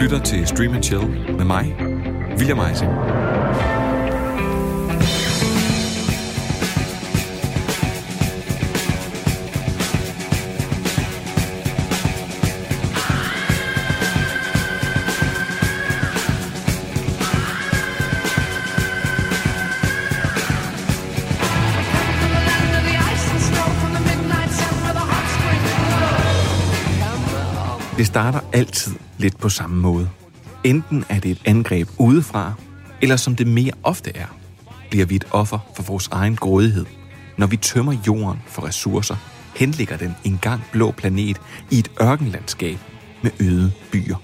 lytter til Stream Chill med mig, William Eising. Starter altid lidt på samme måde. Enten er det et angreb udefra, eller som det mere ofte er, bliver vi et offer for vores egen grådighed. Når vi tømmer jorden for ressourcer, henligger den engang blå planet i et ørkenlandskab med øde byer.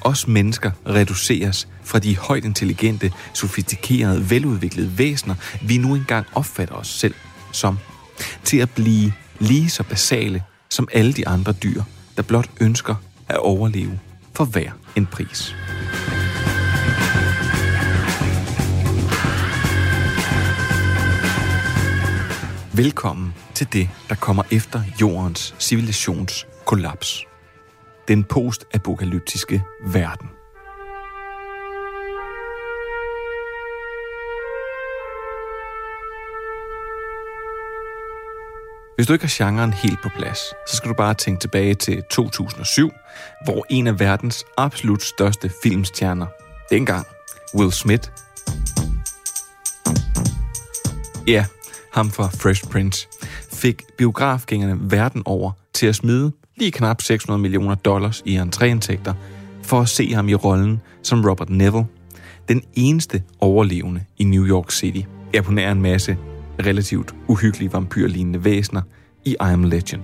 Os mennesker reduceres fra de højt intelligente, sofistikerede, veludviklede væsener, vi nu engang opfatter os selv som, til at blive lige så basale som alle de andre dyr, der blot ønsker at overleve for hver en pris. Velkommen til det, der kommer efter jordens civilisations kollaps. Den postapokalyptiske verden. Hvis du ikke har genren helt på plads, så skal du bare tænke tilbage til 2007, hvor en af verdens absolut største filmstjerner, dengang Will Smith, ja, ham fra Fresh Prince, fik biografgængerne verden over til at smide lige knap 600 millioner dollars i entréindtægter for at se ham i rollen som Robert Neville, den eneste overlevende i New York City, er på nær en masse relativt uhyggelige vampyrlignende væsener i I Am Legend.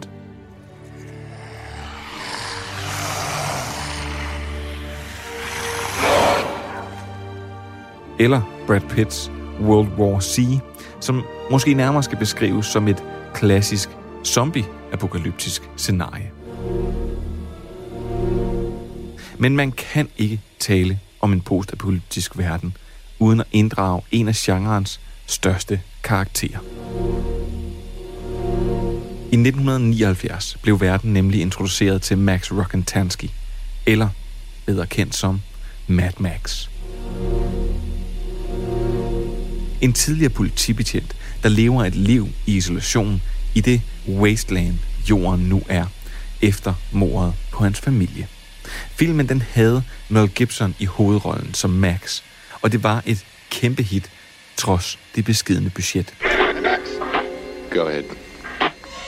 Eller Brad Pitts World War C, som måske nærmere skal beskrives som et klassisk zombie-apokalyptisk scenarie. Men man kan ikke tale om en postapokalyptisk verden, uden at inddrage en af genrens største karakterer. I 1979 blev verden nemlig introduceret til Max Rockantansky, eller bedre kendt som Mad Max. En tidligere politibetjent, der lever et liv i isolation i det wasteland, jorden nu er, efter mordet på hans familie. Filmen den havde Mel Gibson i hovedrollen som Max, og det var et kæmpe hit, trods det beskidende budget. Go ahead.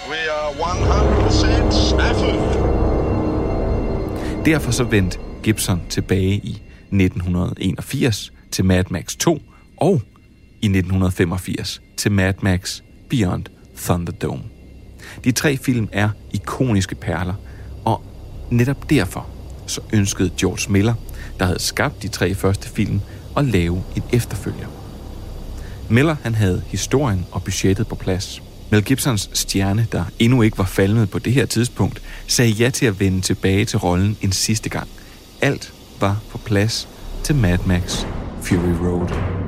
we are 100% snaffled. Derfor så vendte Gibson tilbage i 1981 til Mad Max 2 og i 1985 til Mad Max Beyond Thunderdome. De tre film er ikoniske perler, og netop derfor så ønskede George Miller, der havde skabt de tre første film, at lave et efterfølger. Miller han havde historien og budgettet på plads. Mel Gibsons stjerne, der endnu ikke var faldet på det her tidspunkt, sagde ja til at vende tilbage til rollen en sidste gang. Alt var på plads til Mad Max Fury Road.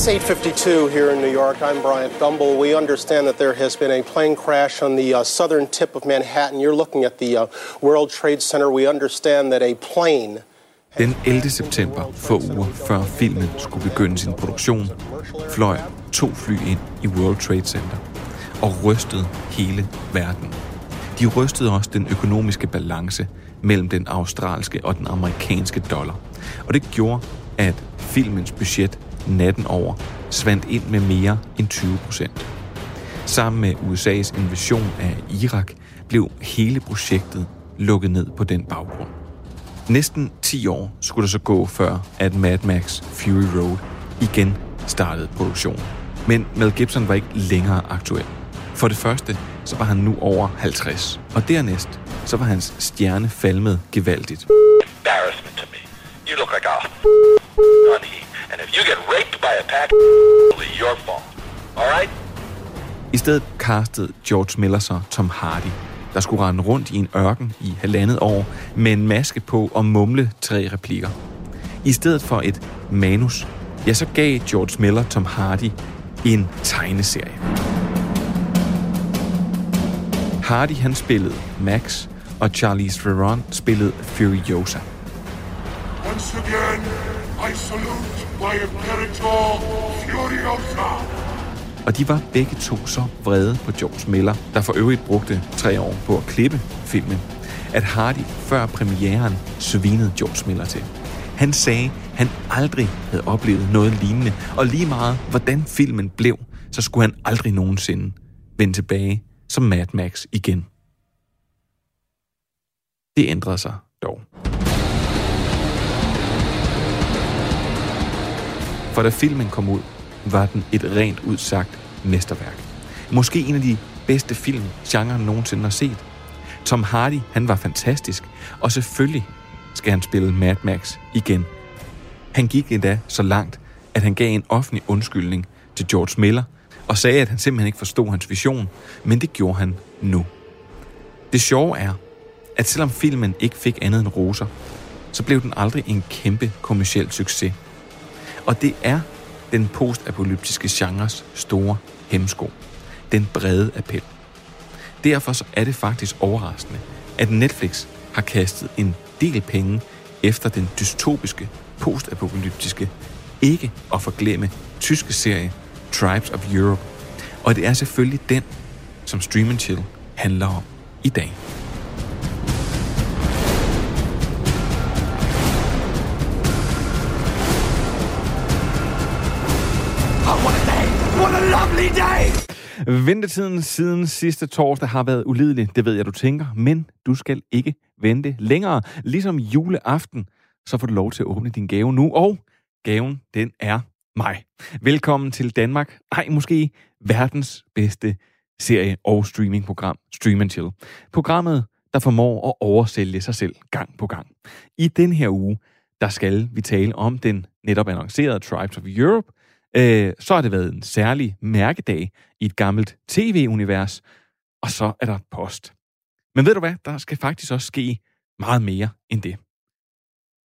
It's 8:52 here in New York. I'm Bryant Gumbel. We understand that there has been a plane crash on the uh, southern tip of Manhattan. You're looking at the uh, World Trade Center. We understand that a plane Den 11. september, få uger før filmen skulle begynde sin produktion, fløj to fly ind i World Trade Center og rystede hele verden. De rystede også den økonomiske balance mellem den australske og den amerikanske dollar. Og det gjorde, at filmens budget natten over svandt ind med mere end 20 procent. Sammen med USA's invasion af Irak blev hele projektet lukket ned på den baggrund. Næsten 10 år skulle der så gå før, at Mad Max Fury Road igen startede produktionen. Men Mel Gibson var ikke længere aktuel. For det første, så var han nu over 50. Og dernæst, så var hans stjerne falmet gevaldigt. embarrassment to me. You look like a honey, and if you get raped by a pack, it's your fault. All right? I stedet castede George Miller så Tom Hardy, der skulle rende rundt i en ørken i halvandet år med en maske på og mumle tre replikker. I stedet for et manus, ja, så gav George Miller Tom Hardy en tegneserie. Hardy han spillede Max, og Charlize Theron spillede Furiosa. Once again, I salute my Imperator Furiosa. Og de var begge to så vrede på George Miller, der for øvrigt brugte tre år på at klippe filmen, at Hardy før premieren svinede George Miller til. Han sagde, han aldrig havde oplevet noget lignende, og lige meget hvordan filmen blev, så skulle han aldrig nogensinde vende tilbage som Mad Max igen. Det ændrede sig dog. For da filmen kom ud, var den et rent udsagt mesterværk. Måske en af de bedste film, genren nogensinde har set. Tom Hardy, han var fantastisk, og selvfølgelig skal han spille Mad Max igen. Han gik endda så langt, at han gav en offentlig undskyldning til George Miller, og sagde, at han simpelthen ikke forstod hans vision, men det gjorde han nu. Det sjove er, at selvom filmen ikke fik andet end roser, så blev den aldrig en kæmpe kommersiel succes. Og det er den postapokalyptiske genres store hemsko. Den brede appel. Derfor så er det faktisk overraskende, at Netflix har kastet en del penge efter den dystopiske, postapokalyptiske, ikke at forglemme tyske serie Tribes of Europe. Og det er selvfølgelig den, som Stream Chill handler om i dag. Ventetiden siden sidste torsdag har været ulidelig, det ved jeg, du tænker, men du skal ikke vente længere. Ligesom juleaften, så får du lov til at åbne din gave nu, og gaven, den er mig. Velkommen til Danmark, ej måske verdens bedste serie- og streamingprogram, Stream Chill. Programmet, der formår at oversælge sig selv gang på gang. I den her uge, der skal vi tale om den netop annoncerede Tribes of Europe, øh, så har det været en særlig mærkedag i et gammelt tv-univers, og så er der post. Men ved du hvad, der skal faktisk også ske meget mere end det.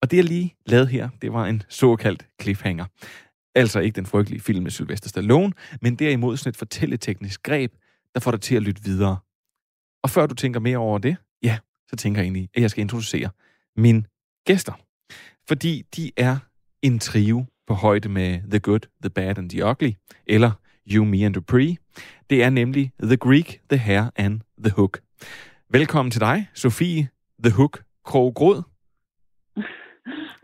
Og det, jeg lige lavede her, det var en såkaldt cliffhanger. Altså ikke den frygtelige film med Sylvester Stallone, men derimod sådan et fortælleteknisk greb, der får dig til at lytte videre. Og før du tænker mere over det, ja, så tænker jeg egentlig, at jeg skal introducere mine gæster. Fordi de er en trio på højde med The Good, The Bad and The Ugly, eller You, Me and Dupree. Det er nemlig The Greek, The Hare and The Hook. Velkommen til dig, Sofie The Hook Kroggrod.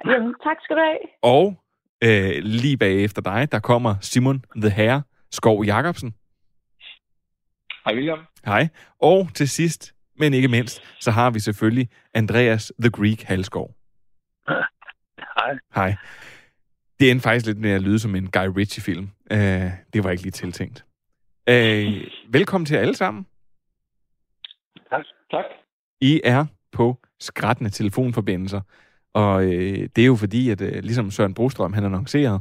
Jamen, tak skal du have. Og øh, lige bagefter dig, der kommer Simon The Hare Skov Jacobsen. Hej William. Hej. Og til sidst, men ikke mindst, så har vi selvfølgelig Andreas The Greek Halskov. Hej. Hej. Det endte faktisk lidt med at lyde som en Guy Ritchie-film. Uh, det var ikke lige tiltænkt. Uh, velkommen til alle sammen. Tak. tak. I er på skrættende telefonforbindelser. Og uh, det er jo fordi, at uh, ligesom Søren Brostrøm han annoncerede,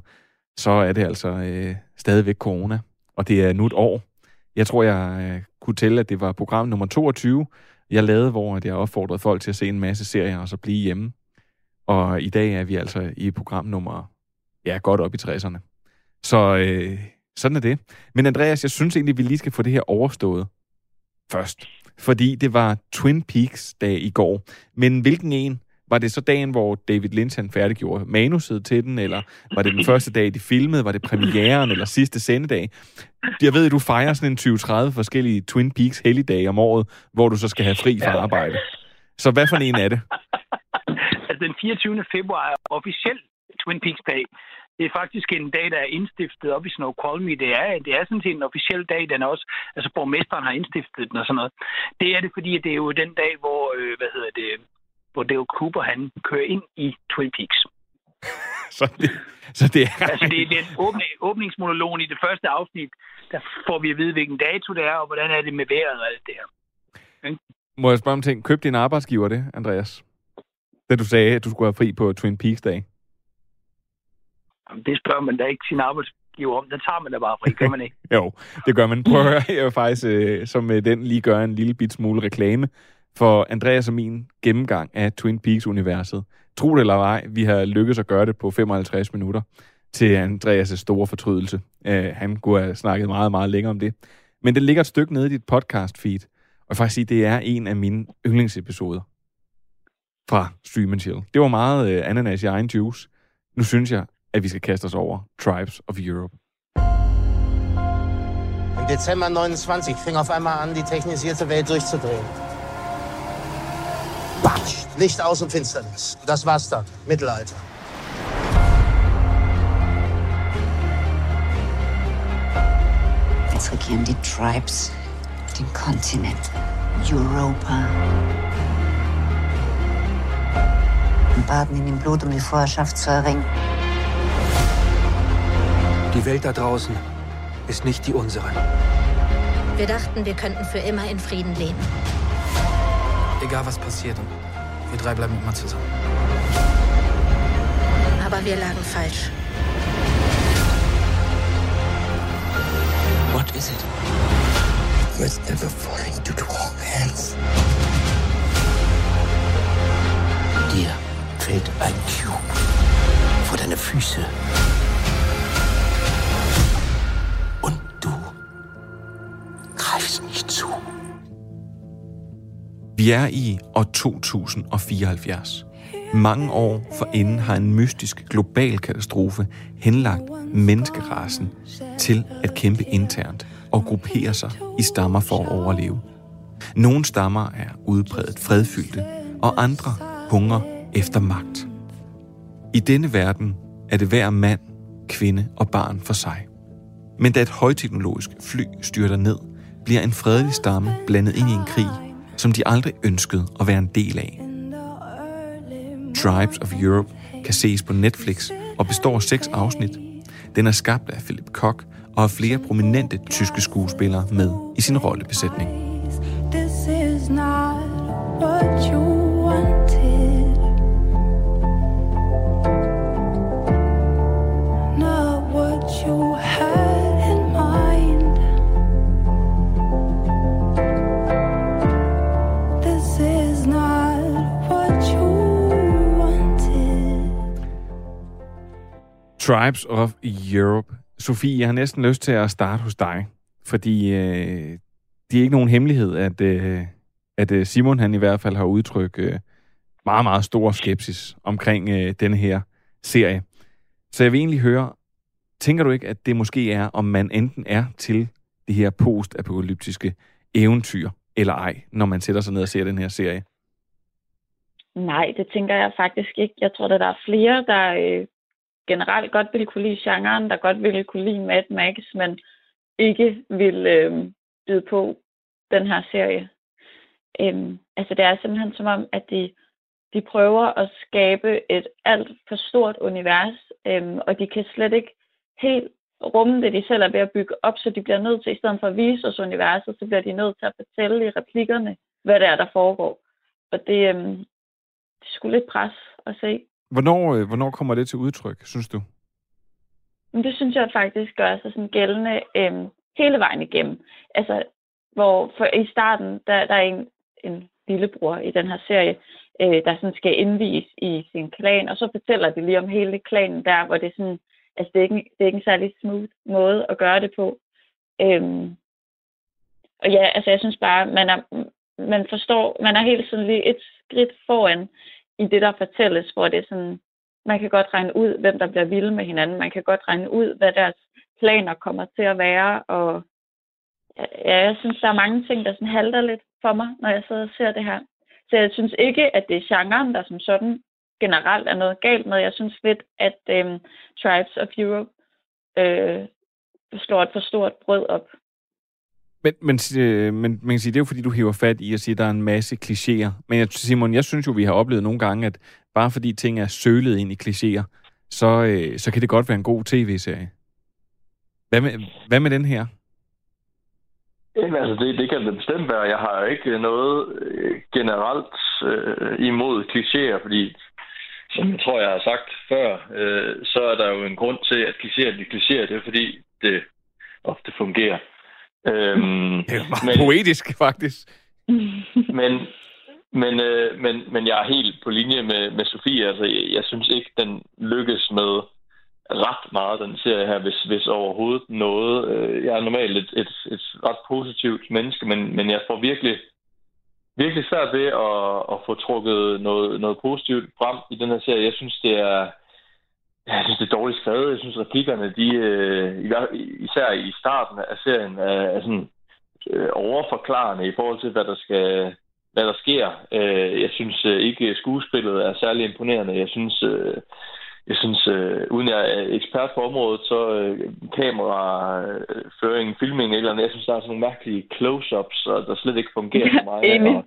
så er det altså uh, stadigvæk corona. Og det er nu et år. Jeg tror, jeg uh, kunne tælle, at det var program nummer 22, jeg lavede, hvor jeg opfordrede folk til at se en masse serier og så blive hjemme. Og i dag er vi altså i program nummer ja, godt op i 60'erne. Så øh, sådan er det. Men Andreas, jeg synes egentlig, vi lige skal få det her overstået først. Fordi det var Twin Peaks dag i går. Men hvilken en? Var det så dagen, hvor David Lynch han færdiggjorde manuset til den, eller var det den første dag, de filmede? Var det premieren, eller sidste sendedag? Jeg ved, at du fejrer sådan en 20-30 forskellige Twin Peaks helligdage om året, hvor du så skal have fri fra arbejde. Så hvad for en er det? Altså, den 24. februar er officielt Twin Peaks dag. Det er faktisk en dag, der er indstiftet op i Snoqualmie. Det er, det er sådan set en officiel dag, den er også, altså borgmesteren har indstiftet den og sådan noget. Det er det, fordi det er jo den dag, hvor, øh, hvad hedder det, hvor Dale Cooper, han kører ind i Twin Peaks. så, det, så det er... Altså, det er den åbne, åbningsmonologen i det første afsnit, der får vi at vide, hvilken dato det er, og hvordan er det med vejret og alt det her. Okay? Må jeg spørge om ting? Købte din arbejdsgiver det, Andreas? Da du sagde, at du skulle have fri på Twin Peaks-dag? Jamen, det spørger man da ikke sin arbejdsgiver om. Der tager man da bare fri, gør man ikke? jo, det gør man. Prøv at høre, jeg vil faktisk øh, som med den lige gøre en lille bit smule reklame for Andreas og min gennemgang af Twin Peaks-universet. Tro det eller ej, vi har lykkes at gøre det på 55 minutter til Andreas' store fortrydelse. Uh, han kunne have snakket meget, meget længere om det. Men det ligger et stykke nede i dit podcast-feed. og jeg faktisk sige, det er en af mine yndlingsepisoder fra Stream Chill. Det var meget øh, ananas i egen juice. Nu synes jeg, at vi skal kaste os over Tribes of Europe. Im Dezember 29 fing auf einmal an, die technisierte Welt durchzudrehen. Batsch, Licht aus und Finsternis. Das war's dann. Mittelalter. Jetzt regieren die Tribes den Kontinent. Europa. Und baden in dem Blut, um die Vorherrschaft zu erringen. Die Welt da draußen ist nicht die unsere. Wir dachten, wir könnten für immer in Frieden leben. Egal was passiert, wir drei bleiben immer zusammen. Aber wir lagen falsch. What is it? It was never falling into the wrong hands. Dir fällt ein Cube vor deine Füße. Vi er i år 2074. Mange år forinden har en mystisk global katastrofe henlagt menneskerasen til at kæmpe internt og gruppere sig i stammer for at overleve. Nogle stammer er udbredt fredfyldte, og andre hunger efter magt. I denne verden er det hver mand, kvinde og barn for sig. Men da et højteknologisk fly styrter ned, bliver en fredelig stamme blandet ind i en krig, som de aldrig ønskede at være en del af. Tribes of Europe kan ses på Netflix og består af seks afsnit. Den er skabt af Philip Koch og har flere prominente tyske skuespillere med i sin rollebesætning. This is not Tribes of Europe. Sofie, jeg har næsten lyst til at starte hos dig, fordi øh, det er ikke nogen hemmelighed, at, øh, at øh, Simon han i hvert fald har udtrykt øh, meget, meget stor skepsis omkring øh, denne her serie. Så jeg vil egentlig høre, tænker du ikke, at det måske er, om man enten er til det her postapokalyptiske eventyr, eller ej, når man sætter sig ned og ser den her serie? Nej, det tænker jeg faktisk ikke. Jeg tror, at der er flere, der øh, generelt godt vil kunne lide genren, der godt vil kunne lide Mad Max, men ikke ville øh, byde på den her serie. Øhm, altså det er simpelthen som om, at de, de prøver at skabe et alt for stort univers, øhm, og de kan slet ikke helt rumme det, de selv er ved at bygge op, så de bliver nødt til, i stedet for at vise os universet, så bliver de nødt til at fortælle i replikkerne, hvad det er, der foregår. Og det, øhm, det er sgu lidt pres at se. Hvornår, øh, hvornår kommer det til udtryk, synes du? Men det synes jeg faktisk gør sig sådan gældende øhm, hele vejen igennem. Altså, hvor for i starten, der, der er en, en lillebror i den her serie, øh, der sådan skal indvise i sin klan, og så fortæller de lige om hele klanen der, hvor det er sådan, altså det er ikke, det er ikke en særlig smooth måde at gøre det på. Øhm, og ja, altså jeg synes bare, man er, man forstår, man er helt sådan lige et skridt foran i det, der fortælles, hvor det er sådan, man kan godt regne ud, hvem der bliver vilde med hinanden. Man kan godt regne ud, hvad deres planer kommer til at være. Og ja, jeg synes, der er mange ting, der sådan halter lidt for mig, når jeg sidder og ser det her. Så jeg synes ikke, at det er genren, der som sådan generelt er noget galt med. Jeg synes lidt, at øhm, Tribes of Europe øh, slår et for stort brød op. Men, men, øh, men man kan sige, det er jo fordi, du hiver fat i at sige, at der er en masse klichéer. Men jeg, Simon, jeg synes jo, vi har oplevet nogle gange, at bare fordi ting er sølet ind i klichéer, så, øh, så kan det godt være en god tv-serie. Hvad med, hvad med den her? Jamen, altså, det, det kan det bestemt være. Jeg har ikke noget øh, generelt øh, imod klichéer, fordi som jeg tror, jeg har sagt før, øh, så er der jo en grund til, at klichéer bliver klichéer. Det er fordi, det ofte fungerer. Øhm, Det er meget men, poetisk, faktisk. men, men, øh, men, men jeg er helt på linje med, med Sofie. Altså, jeg, jeg synes ikke, den lykkes med ret meget, den serie her, hvis, hvis overhovedet noget. Øh, Jeg er normalt et, et, et ret positivt menneske, men, men jeg får virkelig virkelig svært ved at, at få trukket noget, noget positivt frem i den her serie. Jeg synes, det er, jeg synes, det er dårligt skrevet. Jeg synes, replikkerne, de, øh, især i starten af serien, er sådan øh, overforklarende i forhold til, hvad der skal hvad der sker. Øh, jeg synes ikke, skuespillet er særlig imponerende. Jeg synes, jeg synes, øh, uden jeg er ekspert på området, så øh, kameraføring, filming eller andet, jeg synes, der er sådan nogle mærkelige close-ups, der slet ikke fungerer for mig. og,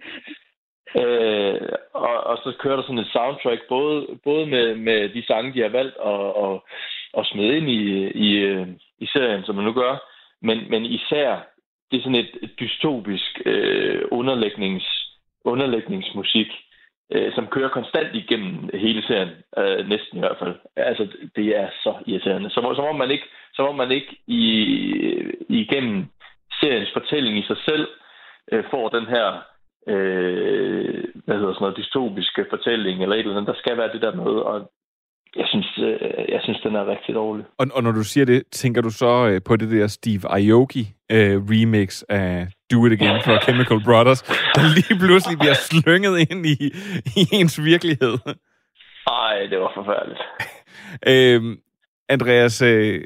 øh, og, og så kører der sådan et soundtrack, både, både med, med de sange, de har valgt at, og, og smide ind i, i, øh, i serien, som man nu gør, men, men især, det er sådan et dystopisk øh, underlægnings, underlægningsmusik, øh, som kører konstant igennem hele serien, øh, næsten i hvert fald. Altså, det er så irriterende. Så, som om man ikke, som om man ikke i, øh, igennem seriens fortælling i sig selv øh, får den her øh, hvad hedder sådan noget, dystopiske fortælling eller et eller andet. Der skal være det der med, og jeg synes, øh, jeg synes, den er rigtig dårlig. Og, og når du siger det, tænker du så øh, på det der Steve Aoki øh, remix af Do It Again for Chemical Brothers, der lige pludselig bliver slynget ind i, i ens virkelighed? Nej, det var forfærdeligt. øh, Andreas, øh,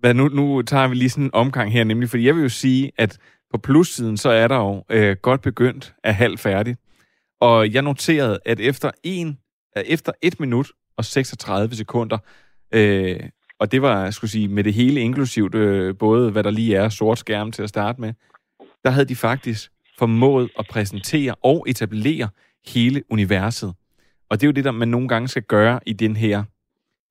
hvad nu, nu tager vi lige sådan en omgang her, nemlig, fordi jeg vil jo sige, at på plussiden, så er der jo øh, godt begyndt at halv færdig. Og jeg noterede, at efter en, efter et minut og 36 sekunder. Øh, og det var, jeg skulle sige, med det hele inklusivt, øh, både hvad der lige er sort skærm til at starte med, der havde de faktisk formået at præsentere og etablere hele universet. Og det er jo det, der man nogle gange skal gøre i den her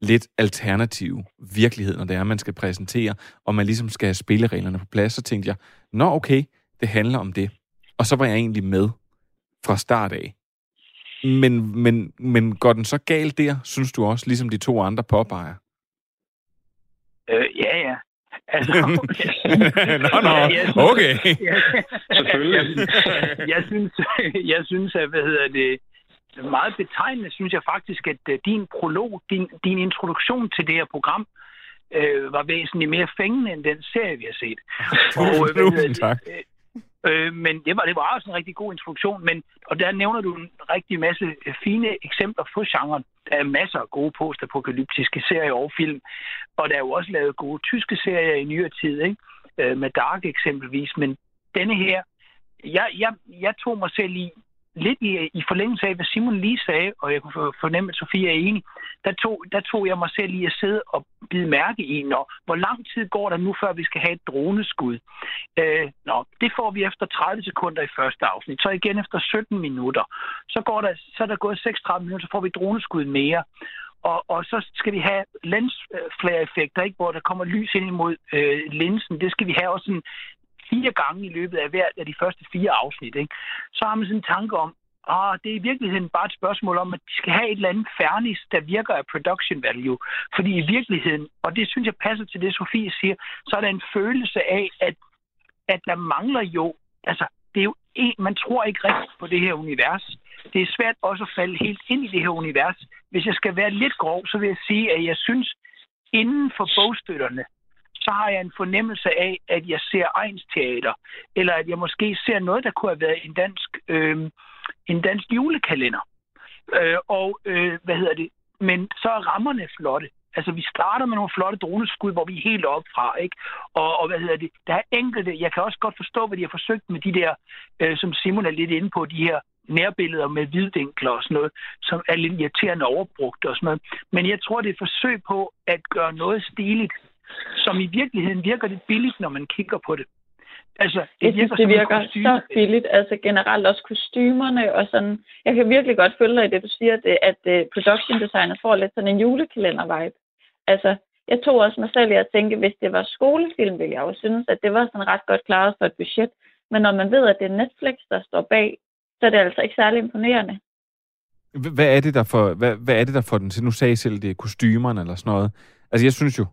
lidt alternative virkelighed, når det er, man skal præsentere, og man ligesom skal have spillereglerne på plads, så tænkte jeg, nå okay, det handler om det. Og så var jeg egentlig med fra start af. Men, men, men går den så galt der, synes du også, ligesom de to andre påpeger? Øh, ja, ja. Altså, nå, nå, okay. Selvfølgelig. jeg, synes, jeg synes, at, hvad hedder det, meget betegnende, synes jeg faktisk, at uh, din prolog, din, din introduktion til det her program, øh, var væsentligt mere fængende end den serie, vi har set. Og, øh, det, tak. Øh, Øh, men det var, det var også en rigtig god introduktion, men, og der nævner du en rigtig masse øh, fine eksempler på genren. Der er masser af gode postapokalyptiske serier og film, og der er jo også lavet gode tyske serier i nyere tid, ikke? Øh, med Dark eksempelvis, men denne her, jeg, jeg, jeg tog mig selv i lidt i, i forlængelse af, hvad Simon lige sagde, og jeg kunne fornemme, at Sofie er enig, der tog, der tog jeg mig selv i at sidde og bide mærke i, når, hvor lang tid går der nu, før vi skal have et droneskud. Øh, nå, det får vi efter 30 sekunder i første afsnit, så igen efter 17 minutter. Så, går der, så er der gået 36 minutter, så får vi droneskud mere. Og, og så skal vi have lensflare-effekter, ikke, hvor der kommer lys ind imod øh, linsen. Det skal vi have også en fire gange i løbet af hvert af de første fire afsnit, ikke? så har man sådan en tanke om, Ah, det er i virkeligheden bare et spørgsmål om, at de skal have et eller andet fernis, der virker af production value. Fordi i virkeligheden, og det synes jeg passer til det, Sofie siger, så er der en følelse af, at, at der mangler jo, altså det er jo en, man tror ikke rigtigt på det her univers. Det er svært også at falde helt ind i det her univers. Hvis jeg skal være lidt grov, så vil jeg sige, at jeg synes, inden for bogstøtterne, så har jeg en fornemmelse af, at jeg ser teater, eller at jeg måske ser noget, der kunne have været en dansk, øh, en dansk julekalender. Øh, og øh, hvad hedder det? Men så er rammerne flotte. Altså, vi starter med nogle flotte droneskud, hvor vi er helt op fra, ikke? Og, og hvad hedder det? Der er enkelte, jeg kan også godt forstå, hvad de har forsøgt med de der, øh, som Simon er lidt inde på, de her nærbilleder med hvidvinkler og sådan noget, som er lidt irriterende overbrugt og sådan noget. Men jeg tror, det er et forsøg på at gøre noget stiligt som i virkeligheden virker lidt billigt, når man kigger på det. Altså, det jeg synes, virker det virker så billigt. Altså generelt også kostymerne og sådan. Jeg kan virkelig godt følge dig i det, du siger, at, at uh, production designer får lidt sådan en julekalender-vibe. Altså, jeg tog også mig selv i at tænke, hvis det var skolefilm, ville jeg jo synes, at det var sådan ret godt klaret for et budget. Men når man ved, at det er Netflix, der står bag, så er det altså ikke særlig imponerende. Hvad er det, der får, hvad, hvad er det, der får den til? Nu sagde I selv, det er kostymerne eller sådan noget. Altså, jeg synes jo,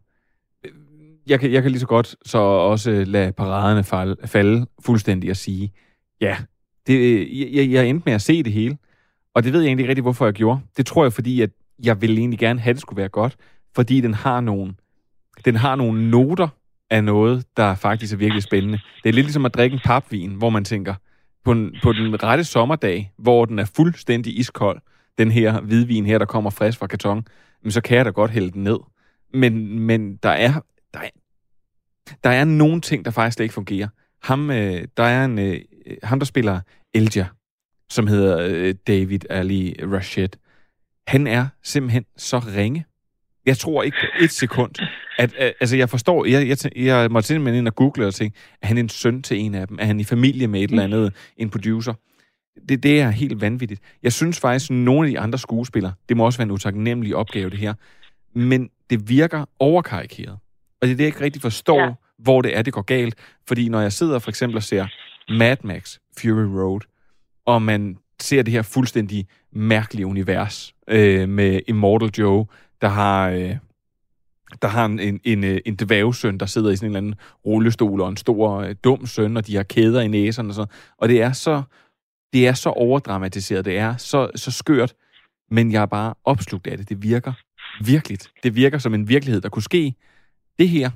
jeg kan, jeg kan lige så godt så også øh, lade paraderne falde, falde fuldstændig og sige, ja, det, øh, jeg, jeg endte med at se det hele, og det ved jeg egentlig ikke rigtig, hvorfor jeg gjorde. Det tror jeg, fordi at jeg ville egentlig gerne have, at det skulle være godt, fordi den har nogle, den har nogle noter af noget, der faktisk er virkelig spændende. Det er lidt ligesom at drikke en papvin, hvor man tænker, på, en, på den rette sommerdag, hvor den er fuldstændig iskold, den her hvidvin her, der kommer frisk fra karton, så kan jeg da godt hælde den ned. Men, men der, er, der, er, der er nogle ting, der faktisk ikke fungerer. Ham, øh, der er en, øh, ham, der spiller Elja, som hedder øh, David Ali Rashid. Han er simpelthen så ringe. Jeg tror ikke et sekund, at, at altså jeg forstår, jeg, jeg, jeg måtte simpelthen ind og google og tænke, er han en søn til en af dem? Er han i familie med et eller andet, en producer? Det, det er helt vanvittigt. Jeg synes faktisk, at nogle af de andre skuespillere, det må også være en utaknemmelig opgave, det her, men det virker overkarikeret. Og det er det, jeg ikke rigtig forstår, ja. hvor det er, det går galt. Fordi når jeg sidder for eksempel og ser Mad Max Fury Road, og man ser det her fuldstændig mærkelige univers øh, med Immortal Joe, der har... Øh, der har en, en, en, øh, en der sidder i sådan en eller anden rullestol, og en stor øh, dum søn, og de har kæder i næsen og så. Og det er så, det er så overdramatiseret, det er så, så skørt, men jeg er bare opslugt af det. Det virker virkelig. Det virker som en virkelighed, der kunne ske. Det her,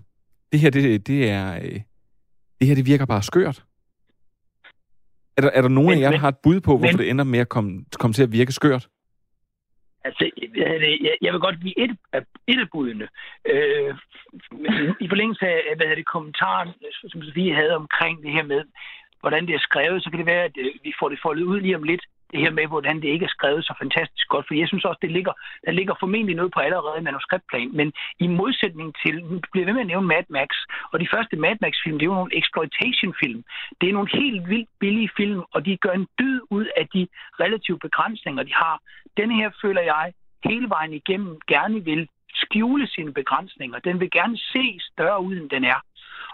det her, det, det er, øh, det her, det virker bare skørt. Er der, er der nogen men, af jer, der har et bud på, hvorfor men, det ender med at komme, komme til at virke skørt? Altså, jeg, jeg vil godt give et, et af budene. Øh, I forlængelse af hvad det, kommentaren, som Sofie havde omkring det her med, hvordan det er skrevet, så kan det være, at øh, vi får det foldet ud lige om lidt det her med, hvordan det ikke er skrevet så fantastisk godt. For jeg synes også, det ligger, der ligger formentlig noget på allerede manuskriptplan. Men i modsætning til, nu bliver ved med at nævne Mad Max, og de første Mad Max-film, det er jo nogle exploitation-film. Det er nogle helt vildt billige film, og de gør en dyd ud af de relative begrænsninger, de har. Denne her føler jeg hele vejen igennem gerne vil skjule sine begrænsninger. Den vil gerne se større ud, end den er.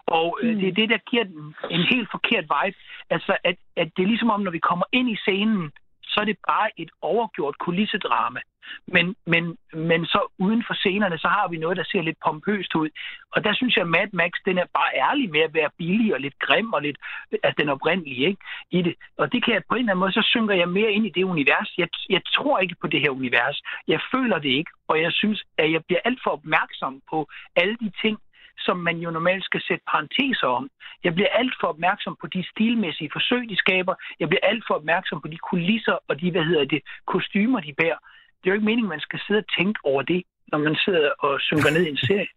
Og øh, mm. det er det, der giver den en helt forkert vibe. Altså, at, at det er ligesom om, når vi kommer ind i scenen, så er det bare et overgjort kulissedrama. Men, men, men så uden for scenerne, så har vi noget, der ser lidt pompøst ud. Og der synes jeg, at Mad Max, den er bare ærlig med at være billig og lidt grim og lidt, altså den oprindelige ikke, i det. Og det kan jeg på en eller anden måde, så synker jeg mere ind i det univers. Jeg, jeg tror ikke på det her univers. Jeg føler det ikke, og jeg synes, at jeg bliver alt for opmærksom på alle de ting, som man jo normalt skal sætte parenteser om. Jeg bliver alt for opmærksom på de stilmæssige forsøg, de skaber. Jeg bliver alt for opmærksom på de kulisser og de, hvad hedder det, kostymer, de bærer. Det er jo ikke meningen, at man skal sidde og tænke over det, når man sidder og synker ned i en serie.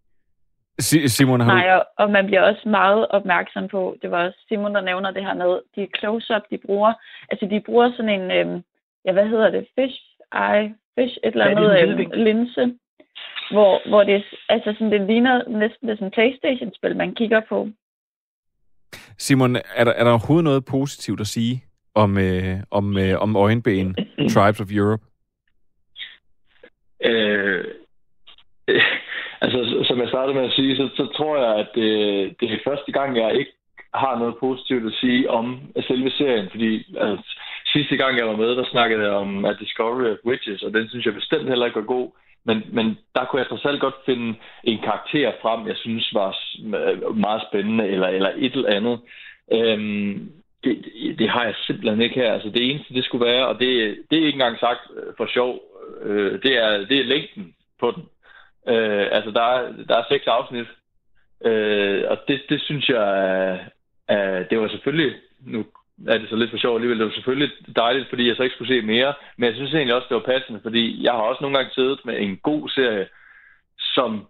Simon, har Nej, og, og man bliver også meget opmærksom på, det var også Simon, der nævner det her med, de close-up, de bruger, altså de bruger sådan en, øh, ja, hvad hedder det, fish eye, fish, et eller andet øh, linse, hvor, hvor det, altså sådan, det ligner næsten det sådan Playstation-spil, man kigger på. Simon, er der, er der overhovedet noget positivt at sige om, øh, om, øh, om øjenben Tribes of Europe? Øh, øh, altså, som jeg startede med at sige, så, så tror jeg, at det, det er første gang, jeg ikke har noget positivt at sige om selve serien, fordi altså, sidste gang, jeg var med, der snakkede jeg om A Discovery of Witches, og den synes jeg bestemt heller ikke var god. Men, men der kunne jeg trods alt godt finde en karakter frem, jeg synes var øh, meget spændende, eller, eller et eller andet. Øhm, det, det har jeg simpelthen ikke her. Altså det eneste, det skulle være, og det, det er ikke engang sagt øh, for sjov, øh, det, er, det er længden på den. Øh, altså der er, der er seks afsnit, øh, og det, det synes jeg, øh, det var selvfølgelig, nu er det så lidt for sjovt alligevel. Det var selvfølgelig dejligt, fordi jeg så ikke skulle se mere. Men jeg synes egentlig også, det var passende, fordi jeg har også nogle gange siddet med en god serie, som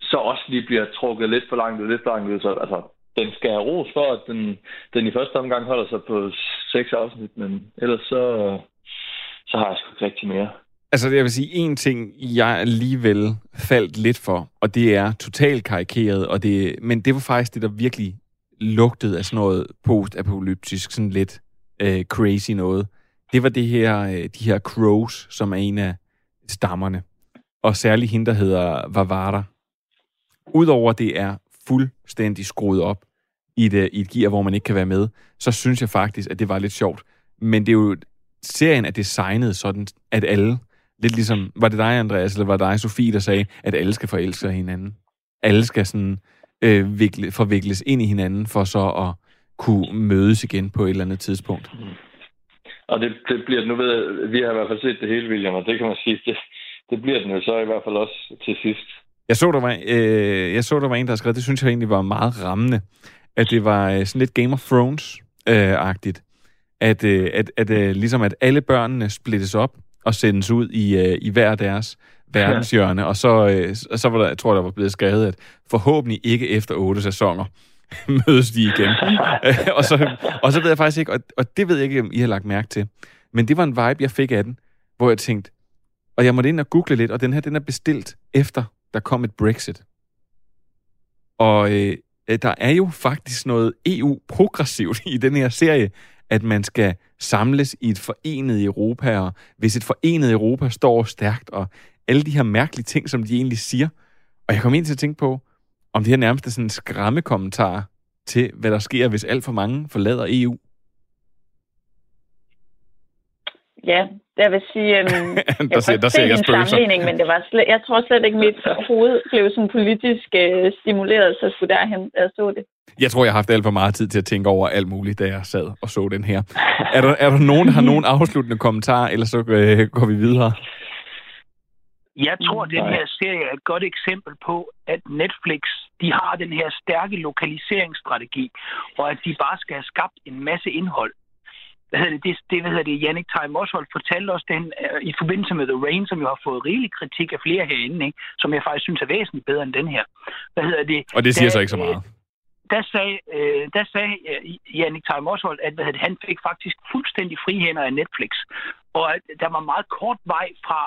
så også lige bliver trukket lidt for langt ud, lidt for langt ud. Så altså, den skal have ros for, at den, den i første omgang holder sig på seks afsnit, men ellers så, så har jeg sgu ikke rigtig mere. Altså, jeg vil sige, en ting, jeg alligevel faldt lidt for, og det er totalt karikeret, og det, men det var faktisk det, der virkelig lugtede af sådan noget post-apokalyptisk, sådan lidt øh, crazy noget, det var det her, øh, de her crows, som er en af stammerne. Og særligt hende, der hedder Vavara. Udover det er fuldstændig skruet op i et, øh, i et gear, hvor man ikke kan være med, så synes jeg faktisk, at det var lidt sjovt. Men det er jo, serien er designet sådan, at alle, lidt ligesom, var det dig, Andreas, eller var det dig, Sofie, der sagde, at alle skal forelske hinanden? Alle skal sådan øh, vikle, forvikles ind i hinanden, for så at kunne mødes igen på et eller andet tidspunkt. Mm. Og det, det bliver, nu ved jeg, vi har i hvert fald set det hele, William, og det kan man sige, det, det bliver den jo så i hvert fald også til sidst. Jeg så, der var, øh, jeg så, der var en, der har skrevet, det synes jeg egentlig var meget rammende, at det var øh, sådan lidt Game of Thrones-agtigt. at, øh, at, at, at ligesom at alle børnene splittes op og sendes ud i, øh, i hver deres verdenshjørne, og så, øh, så var der, jeg tror, der var blevet skrevet, at forhåbentlig ikke efter otte sæsoner mødes de igen. Øh, og, så, og så ved jeg faktisk ikke, og, og det ved jeg ikke, om I har lagt mærke til, men det var en vibe, jeg fik af den, hvor jeg tænkte, og jeg måtte ind og google lidt, og den her, den er bestilt efter, der kom et Brexit. Og øh, øh der er jo faktisk noget EU-progressivt i den her serie, at man skal samles i et forenet Europa, og hvis et forenet Europa står stærkt, og alle de her mærkelige ting, som de egentlig siger. Og jeg kom ind til at tænke på, om det her nærmest er sådan en skræmmekommentar til, hvad der sker, hvis alt for mange forlader EU. Ja, jeg vil sige, um, Der jeg ser- kunne der ser se jeg sammenligning, men det var slet, jeg tror slet ikke, mit hoved blev sådan politisk uh, stimuleret, så jeg skulle derhen, da jeg så det. Jeg tror, jeg har haft alt for meget tid til at tænke over alt muligt, da jeg sad og så den her. Er der, er der nogen, der har nogen afsluttende kommentarer, eller så øh, går vi videre? Jeg tror, at den her serie er et godt eksempel på, at Netflix de har den her stærke lokaliseringsstrategi, og at de bare skal have skabt en masse indhold. Hvad hedder det, det, det hvad hedder det, Jannik Theim Oswald fortalte os den øh, i forbindelse med The Rain, som jo har fået rigelig kritik af flere herinde, ikke? som jeg faktisk synes er væsentligt bedre end den her. Hvad hedder det? Og det siger Der, så ikke så meget. der sagde, øh, der sagde øh, Jannik Theim Oswald, at hvad det, han fik faktisk fuldstændig frihænder af Netflix. Og at der var meget kort vej fra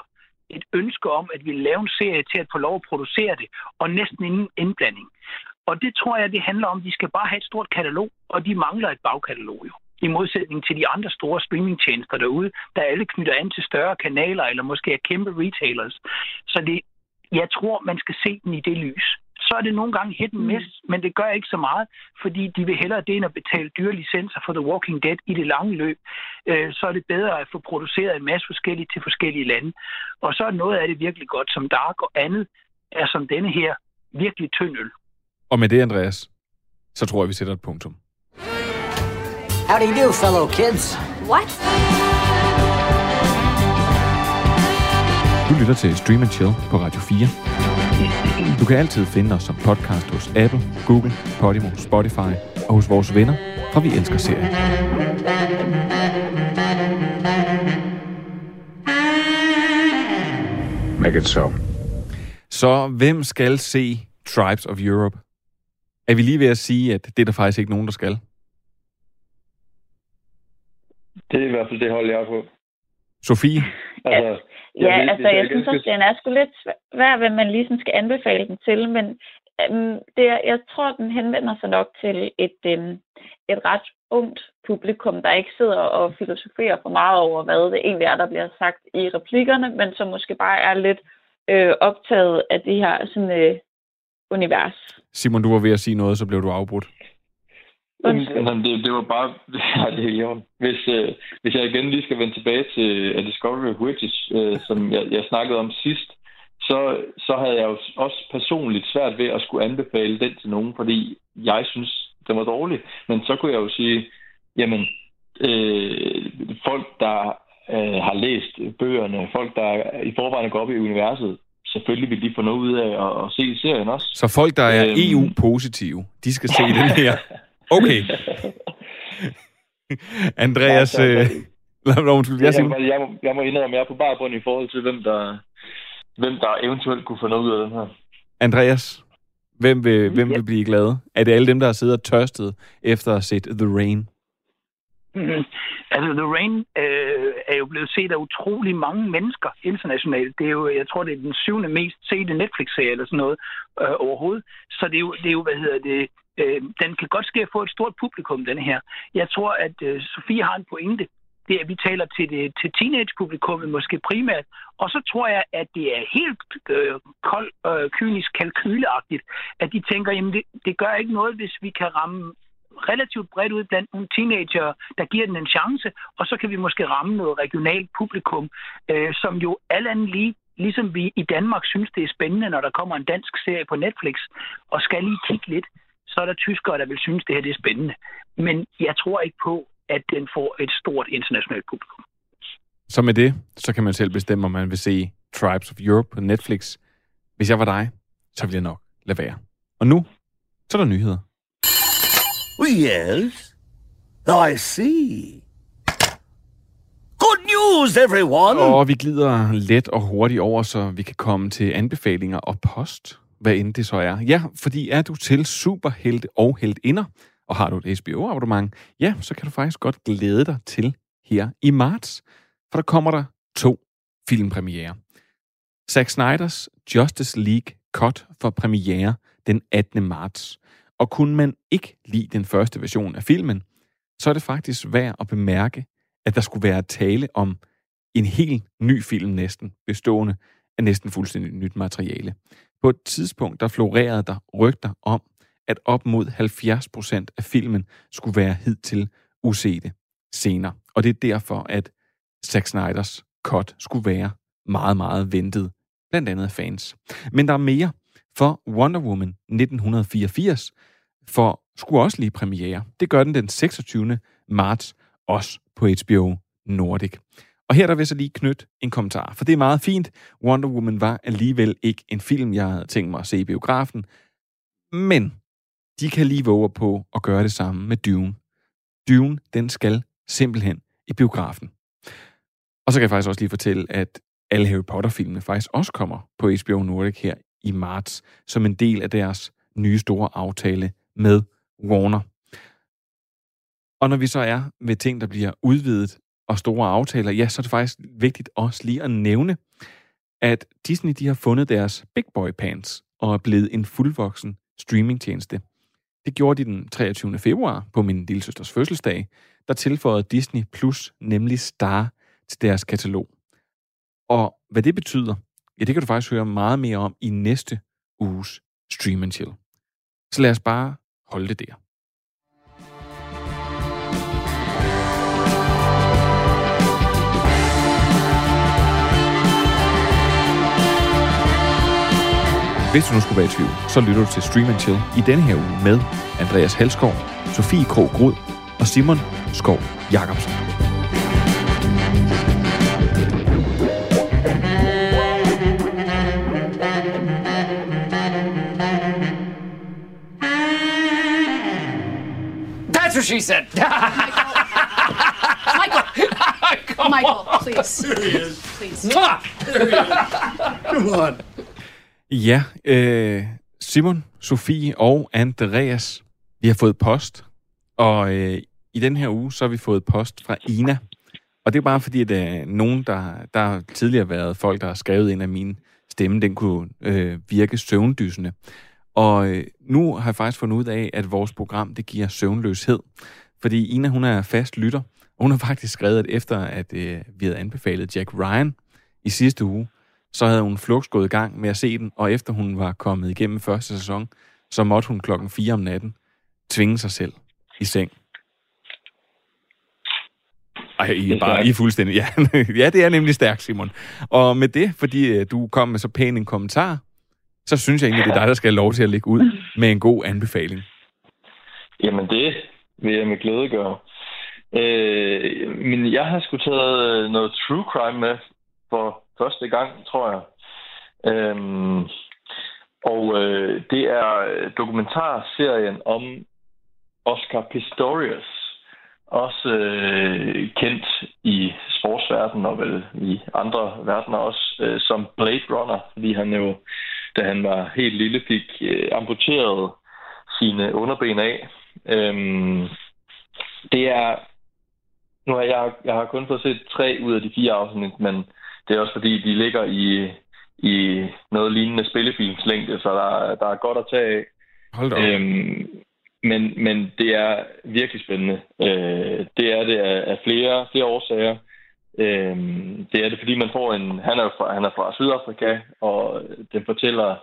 et ønske om, at vi lave en serie til at få lov at producere det, og næsten ingen indblanding. Og det tror jeg, det handler om, de skal bare have et stort katalog, og de mangler et bagkatalog jo. I modsætning til de andre store streamingtjenester derude, der alle knytter an til større kanaler, eller måske er kæmpe retailers. Så det, jeg tror, man skal se den i det lys. Så er det nogle gange hit and miss, men det gør ikke så meget, fordi de vil hellere det end at betale dyre licenser for The Walking Dead i det lange løb. Øh, så er det bedre at få produceret en masse forskellige til forskellige lande. Og så er noget af det virkelig godt som Dark, og andet er som denne her virkelig tynd øl. Og med det, Andreas, så tror jeg, vi sætter et punktum. How do you do, fellow kids? What? Du lytter til Stream Chill på Radio 4. Du kan altid finde os som podcast hos Apple, Google, Podimo, Spotify og hos vores venner fra Vi Elsker Serien. Make it so. Så hvem skal se Tribes of Europe? Er vi lige ved at sige, at det er der faktisk ikke nogen, der skal? Det er i hvert fald det hold, jeg er på. Sofie? Altså, Ja, ved- altså, jeg synes også, den er sgu lidt svær, hvad man ligesom skal anbefale den til, men øhm, det, er- jeg tror, den henvender sig nok til et, øhm, et ret ungt publikum, der ikke sidder og filosoferer for meget over, hvad det egentlig er, der bliver sagt i replikkerne, men som måske bare er lidt øh, optaget af det her sådan, øh, univers. Simon, du var ved at sige noget, så blev du afbrudt. Jamen, det, det var bare... Ja, det er orden. Hvis, øh, hvis jeg igen lige skal vende tilbage til A Discovery of Witches, øh, som jeg, jeg snakkede om sidst, så, så havde jeg jo også personligt svært ved at skulle anbefale den til nogen, fordi jeg synes, den var dårlig. Men så kunne jeg jo sige, jamen, øh, folk, der øh, har læst bøgerne, folk, der i forvejen går op i universet, selvfølgelig vil de få noget ud af at, at se serien også. Så folk, der er Øhm. EU-positive, de skal se den her. Okay. Andreas, Nej, øh, så- lad mig undskyld, jeg jeg, må, jeg, må, jeg må indrømme, jeg er på bare bund i forhold til, hvem der, hvem der eventuelt kunne få noget ud af den her. Andreas, hvem vil, hvem vil blive glade? Er det alle dem, der har siddet og tørstet efter at have set The Rain? Mm. Altså, The Rain øh, er jo blevet set af utrolig mange mennesker internationalt. Det er jo, jeg tror, det er den syvende mest sete Netflix-serie eller sådan noget øh, overhovedet. Så det er jo, det er jo hvad hedder det, øh, den kan godt ske at få et stort publikum, den her. Jeg tror, at øh, Sofie har en pointe. Det er, at vi taler til, det, til teenage-publikummet måske primært. Og så tror jeg, at det er helt øh, kold, øh, kynisk, kalkyleagtigt, at de tænker, jamen det, det gør ikke noget, hvis vi kan ramme relativt bredt ud blandt nogle teenager, der giver den en chance, og så kan vi måske ramme noget regionalt publikum, øh, som jo alt andet lige, ligesom vi i Danmark synes, det er spændende, når der kommer en dansk serie på Netflix, og skal lige kigge lidt, så er der tyskere, der vil synes, det her det er spændende. Men jeg tror ikke på, at den får et stort internationalt publikum. Så med det, så kan man selv bestemme, om man vil se Tribes of Europe på Netflix. Hvis jeg var dig, så ville jeg nok lade være. Og nu, så er der nyheder. Oh, yes. I see. news, everyone! Og vi glider let og hurtigt over, så vi kan komme til anbefalinger og post, hvad end det så er. Ja, fordi er du til superhelte og heltinder, og har du et HBO-abonnement, ja, så kan du faktisk godt glæde dig til her i marts. For der kommer der to filmpremiere. Zack Snyders Justice League Cut for premiere den 18. marts. Og kunne man ikke lide den første version af filmen, så er det faktisk værd at bemærke, at der skulle være tale om en helt ny film næsten, bestående af næsten fuldstændig nyt materiale. På et tidspunkt, der florerede der rygter om, at op mod 70% af filmen skulle være hidtil usete scener. Og det er derfor, at Zack Snyders cut skulle være meget, meget ventet, blandt andet af fans. Men der er mere, for Wonder Woman 1984 for skulle også lige premiere. Det gør den den 26. marts, også på HBO Nordic. Og her der vil jeg så lige knytte en kommentar, for det er meget fint. Wonder Woman var alligevel ikke en film, jeg havde tænkt mig at se i biografen, men de kan lige våge på at gøre det samme med Dune. Dune, den skal simpelthen i biografen. Og så kan jeg faktisk også lige fortælle, at alle Harry Potter-filmene faktisk også kommer på HBO Nordic her i marts, som en del af deres nye store aftale med Warner. Og når vi så er med ting, der bliver udvidet og store aftaler, ja, så er det faktisk vigtigt også lige at nævne, at Disney de har fundet deres big boy pants og er blevet en fuldvoksen streamingtjeneste. Det gjorde de den 23. februar på min lille søsters fødselsdag, der tilføjede Disney Plus nemlig Star til deres katalog. Og hvad det betyder, ja, det kan du faktisk høre meget mere om i næste uges Stream Chill. Så lad os bare holde det der. Hvis du nu skulle være i tvivl, så lytter du til Stream Chill i denne her uge med Andreas Halskov, Sofie Krog Grud og Simon Skov Jacobsen. That's what she said. Michael, Michael, please. There he is. Please. Come on. Ja, øh, Simon, Sofie og Andreas, vi har fået post, og øh, i den her uge, så har vi fået post fra Ina. Og det er bare fordi, at øh, nogen, der, der har tidligere været folk, der har skrevet ind, af min stemme, den kunne øh, virke søvndysende. Og øh, nu har jeg faktisk fundet ud af, at vores program, det giver søvnløshed. Fordi Ina, hun er fast lytter, og hun har faktisk skrevet, at efter at øh, vi havde anbefalet Jack Ryan i sidste uge, så havde hun flugt gået i gang med at se den, og efter hun var kommet igennem første sæson, så måtte hun klokken 4 om natten tvinge sig selv i seng. Ej, I er bare I er fuldstændig... Ja, ja, det er nemlig stærkt, Simon. Og med det, fordi øh, du kom med så pæn en kommentar, så synes jeg egentlig, det er dig, der skal have lov til at lægge ud med en god anbefaling. Jamen det vil jeg med glæde gøre. Øh, men jeg har sgu taget noget true crime med for første gang, tror jeg. Øhm, og øh, det er dokumentarserien om Oscar Pistorius, også øh, kendt i sportsverdenen og vel i andre verdener også, øh, som Blade Runner, fordi han jo, da han var helt lille, fik øh, amputeret sine underben af. Øhm, det er, nu har jeg, jeg har kun fået set tre ud af de fire afsnit, men det er også fordi, de ligger i, i noget lignende spillefilmslængde, så der, der er godt at tage af. Hold da op. Øhm, men, men det er virkelig spændende. Øh, det er det af, af flere, flere årsager. Øh, det er det, fordi man får en... Han er, fra, han er fra Sydafrika, og den fortæller...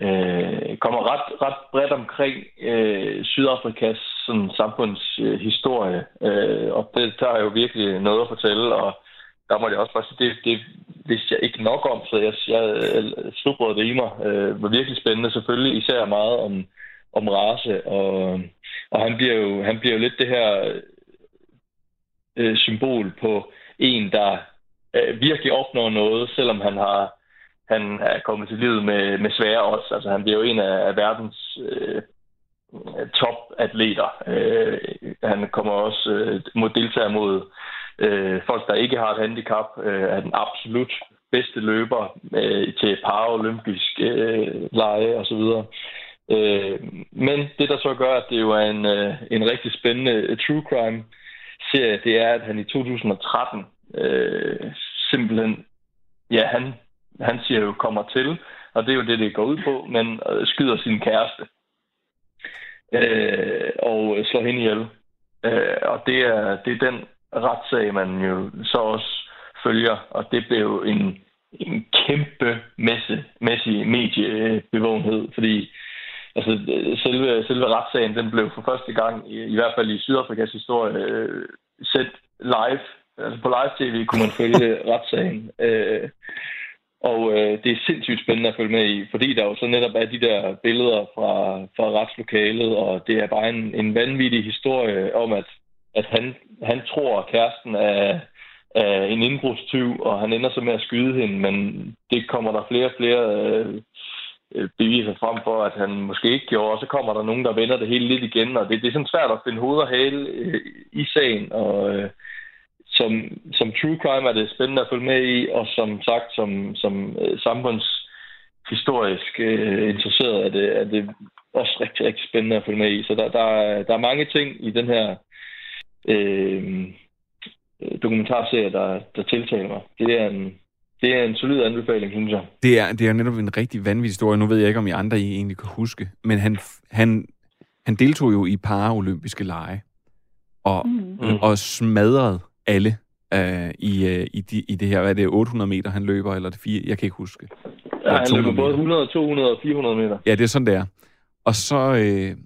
Øh, kommer ret, ret bredt omkring øh, Sydafrikas sådan, samfundshistorie. Øh, og det tager jo virkelig noget at fortælle, og der må jeg også bare sige, det, det vidste jeg ikke nok om, så jeg, jeg, jeg slubrede det i mig. Øh, var virkelig spændende, selvfølgelig især meget om, om race, og, og han, bliver jo, han bliver jo lidt det her øh, symbol på en, der øh, virkelig opnår noget, selvom han har han er kommet til livet med, med svære odds. Altså han bliver jo en af, af verdens øh, topatleter. Øh, han kommer også øh, mod deltager mod øh, folk, der ikke har et handicap, øh, er den absolut bedste løber øh, til paralympisk øh, lege osv. Øh, men det, der så gør, at det jo er en, øh, en rigtig spændende øh, true crime serie, det er, at han i 2013 øh, simpelthen, ja, han, han siger jo kommer til, og det er jo det, det går ud på, men øh, skyder sin kæreste øh, og slår hende ihjel. Øh, og det er, det er den retssag, man jo så også følger, og det blev jo en, en kæmpe messe, mæssig mediebevågenhed, fordi altså, selve, selve retssagen, den blev for første gang, i, i hvert fald i Sydafrikas historie, øh, set live. Altså på live-tv kunne man følge retssagen. Øh, og øh, det er sindssygt spændende at følge med i, fordi der jo så netop er de der billeder fra, fra retslokalet, og det er bare en, en vanvittig historie om, at, at han, han tror, at kæresten er, er en indbrudstyv, og han ender så med at skyde hende, men det kommer der flere og flere øh, beviser frem for, at han måske ikke gjorde, og så kommer der nogen, der vender det hele lidt igen, og det, det er sådan svært at finde hoved og hale øh, i sagen, og øh, som, som true crime er det spændende at følge med i, og som sagt, som, som øh, samfundshistorisk øh, interesseret er det, er det også rigtig, rigtig spændende at følge med i. Så der, der, er, der er mange ting i den her øh, dokumentarserie, der, der tiltaler mig. Det er en, det er en solid anbefaling, synes jeg. Det er, det er netop en rigtig vanvittig historie. Nu ved jeg ikke, om I andre I egentlig kan huske, men han, han, han deltog jo i paralympiske lege og, mm. og smadrede alle uh, i, uh, i, de, i det her, hvad er det, 800 meter, han løber, eller det fire, jeg kan ikke huske. Ja, han løber både 100, 200 og 400 meter. Ja, det er sådan, det er. Og så, uh,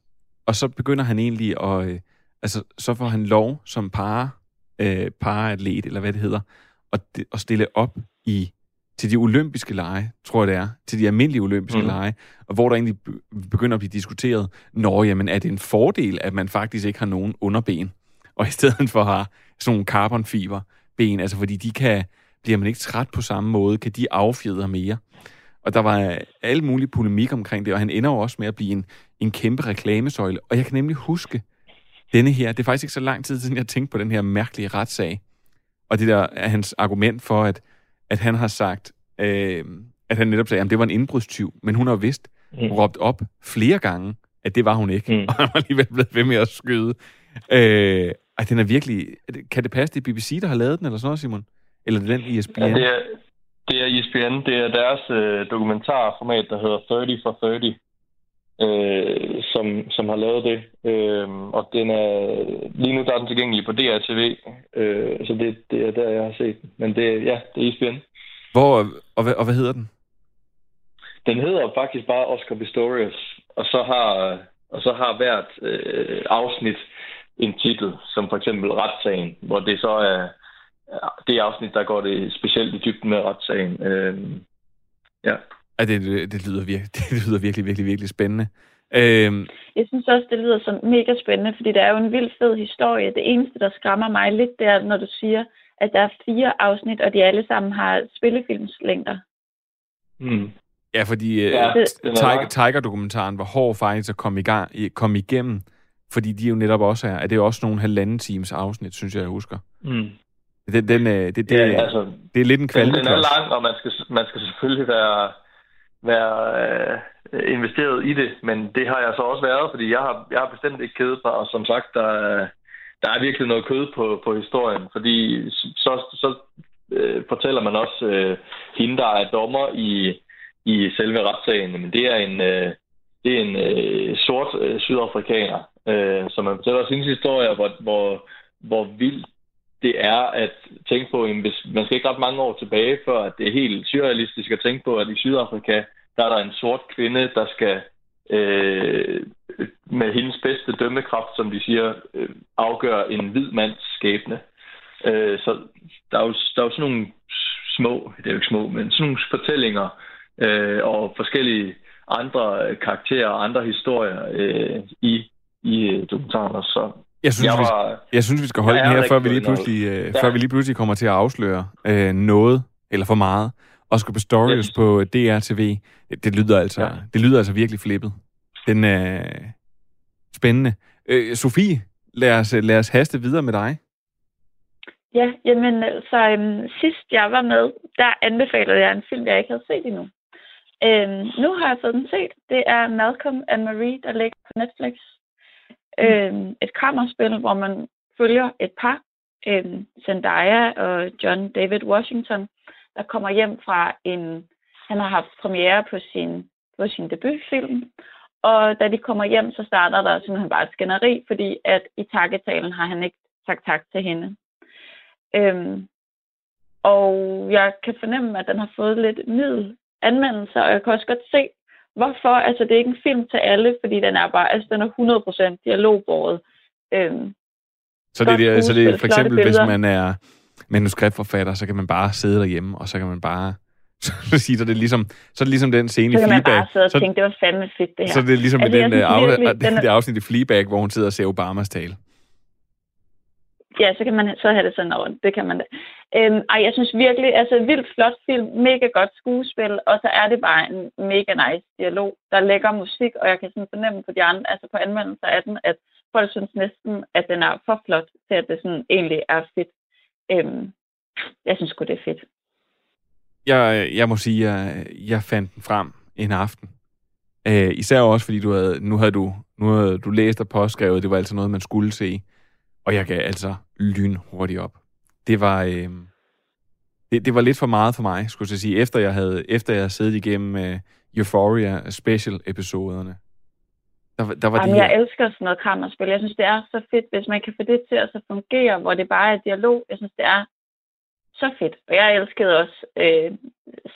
og så begynder han egentlig at, uh, altså, så får han lov som para, uh, paraatlet, eller hvad det hedder, at, at stille op i til de olympiske lege, tror jeg det er, til de almindelige olympiske mm. lege, og hvor der egentlig begynder at blive diskuteret, når jamen, er det en fordel, at man faktisk ikke har nogen underben, og i stedet for har sådan nogle carbonfiber ben, altså fordi de kan, bliver man ikke træt på samme måde, kan de affjedre mere. Og der var alle mulige polemik omkring det, og han ender jo også med at blive en, en kæmpe reklamesøjle. Og jeg kan nemlig huske denne her, det er faktisk ikke så lang tid siden, jeg tænkte på den her mærkelige retssag. Og det der er hans argument for, at, at han har sagt, øh, at han netop sagde, at det var en indbrudstyv, men hun har vist mm. råbt op flere gange, at det var hun ikke, mm. og han var alligevel blevet ved med at skyde. Øh, ej, den er virkelig... Kan det passe, det er BBC, der har lavet den, eller sådan noget, Simon? Eller er den ESPN? Ja, det er, det er ESPN. Det er deres øh, dokumentarformat, der hedder 30 for 30, øh, som, som har lavet det. Øh, og den er, lige nu der er den tilgængelig på DRTV, øh, så det, det er der, jeg har set den. Men det, ja, det er ESPN. Hvor, og, hvad, og hvad hedder den? Den hedder faktisk bare Oscar Pistorius, og så har, og så har hvert øh, afsnit en titel, som for eksempel retssagen, hvor det så er det afsnit, der går det specielt i dybden med retssagen. Øh, ja. Ja, det, det, lyder virkelig, det lyder virkelig, virkelig, virkelig spændende. Øhm. Jeg synes også, det lyder som mega spændende, fordi det er jo en vild fed historie. Det eneste, der skræmmer mig lidt, det er, når du siger, at der er fire afsnit, og de alle sammen har spillefilmslængder. Mm. Ja, fordi ja, uh, Tiger, Tiger-dokumentaren var hård faktisk at komme, i gang, komme igennem, fordi de jo netop også er, er det også nogle halvanden times afsnit, synes jeg, jeg husker. Mm. Den, den, øh, det, det, ja, altså, det er lidt en kvalitet. Den, den er lang, og man skal, man skal selvfølgelig være, være øh, investeret i det, men det har jeg så også været, fordi jeg har, jeg har bestemt ikke kædet mig, og som sagt, der, der er virkelig noget kød på, på historien, fordi så, så øh, fortæller man også øh, hende, der er dommer i, i selve retssagen, men det er en, øh, det er en øh, sort øh, sydafrikaner, øh, som man fortæller sin historie, hvor, hvor, hvor vildt det er at tænke på, at man skal ikke ret mange år tilbage, før at det er helt surrealistisk at tænke på, at i Sydafrika, der er der en sort kvinde, der skal øh, med hendes bedste dømmekraft, som de siger, øh, afgøre en hvid mands skæbne. Øh, så der er, jo, der er jo sådan nogle små, det er jo ikke små, men sådan nogle fortællinger øh, og forskellige andre karakterer og andre historier øh, i, i øh, dokumentarerne. Så jeg synes, jeg, var, vi, jeg synes, vi skal holde den her, før vi, lige pludselig, øh, ja. før vi lige pludselig kommer til at afsløre øh, noget, eller for meget. Oscar Pistorius yes. på DRTV. Det, det, lyder altså, ja. det lyder altså virkelig flippet. Den er øh, spændende. Øh, Sofie, lad os, lad os haste videre med dig. Ja, jamen altså, øhm, sidst jeg var med, der anbefalede jeg en film, jeg ikke havde set endnu. Øhm, nu har jeg fået den set. Det er Malcolm and Marie, der ligger på Netflix. Øh, et kammerspil, hvor man følger et par, øh, Zendaya og John David Washington, der kommer hjem fra en... Han har haft premiere på sin, på sin debutfilm, og da de kommer hjem, så starter der simpelthen bare et skænderi, fordi at i takketalen har han ikke sagt tak til hende. Øhm, og jeg kan fornemme, at den har fået lidt middel anmeldelser, og jeg kan også godt se, hvorfor. Altså, det er ikke en film til alle, fordi den er bare, altså, den er 100% dialogbåret. Øhm, Så det, er, så det er for eksempel, hvis man er manuskriptforfatter, så kan man bare sidde derhjemme, og så kan man bare så sige, så er det ligesom, så er det ligesom den scene så i kan man Fleabag. bare sidde og så, tænke, det var fandme fedt, det her. så er det ligesom altså, den, øh, synes af, virkelig, det, den er- det afsnit i Fleabag, hvor hun sidder og ser Obamas tale. Ja, så kan man så have det sådan over. Det kan man da. Øhm, ej, jeg synes virkelig, altså vildt flot film, mega godt skuespil, og så er det bare en mega nice dialog. Der lækker musik, og jeg kan sådan fornemme på de andre, altså på anmeldelser af den, at folk synes næsten, at den er for flot til, at det sådan egentlig er fedt. Øhm, jeg synes godt det er fedt. Jeg, jeg må sige, jeg, jeg fandt den frem en aften. Øh, især også, fordi du havde, nu havde du, nu havde du læst og påskrevet, det var altså noget, man skulle se. Og jeg gav altså lyn hurtigt op. Det var, øh, det, det var lidt for meget for mig, skulle jeg sige, efter jeg havde, efter jeg havde siddet igennem øh, Euphoria special-episoderne. Der, der var Jamen, de her, jeg elsker sådan noget kammerspil. Jeg synes, det er så fedt, hvis man kan få det til at så fungere, hvor det bare er dialog. Jeg synes, det er så fedt. Og jeg elskede også øh,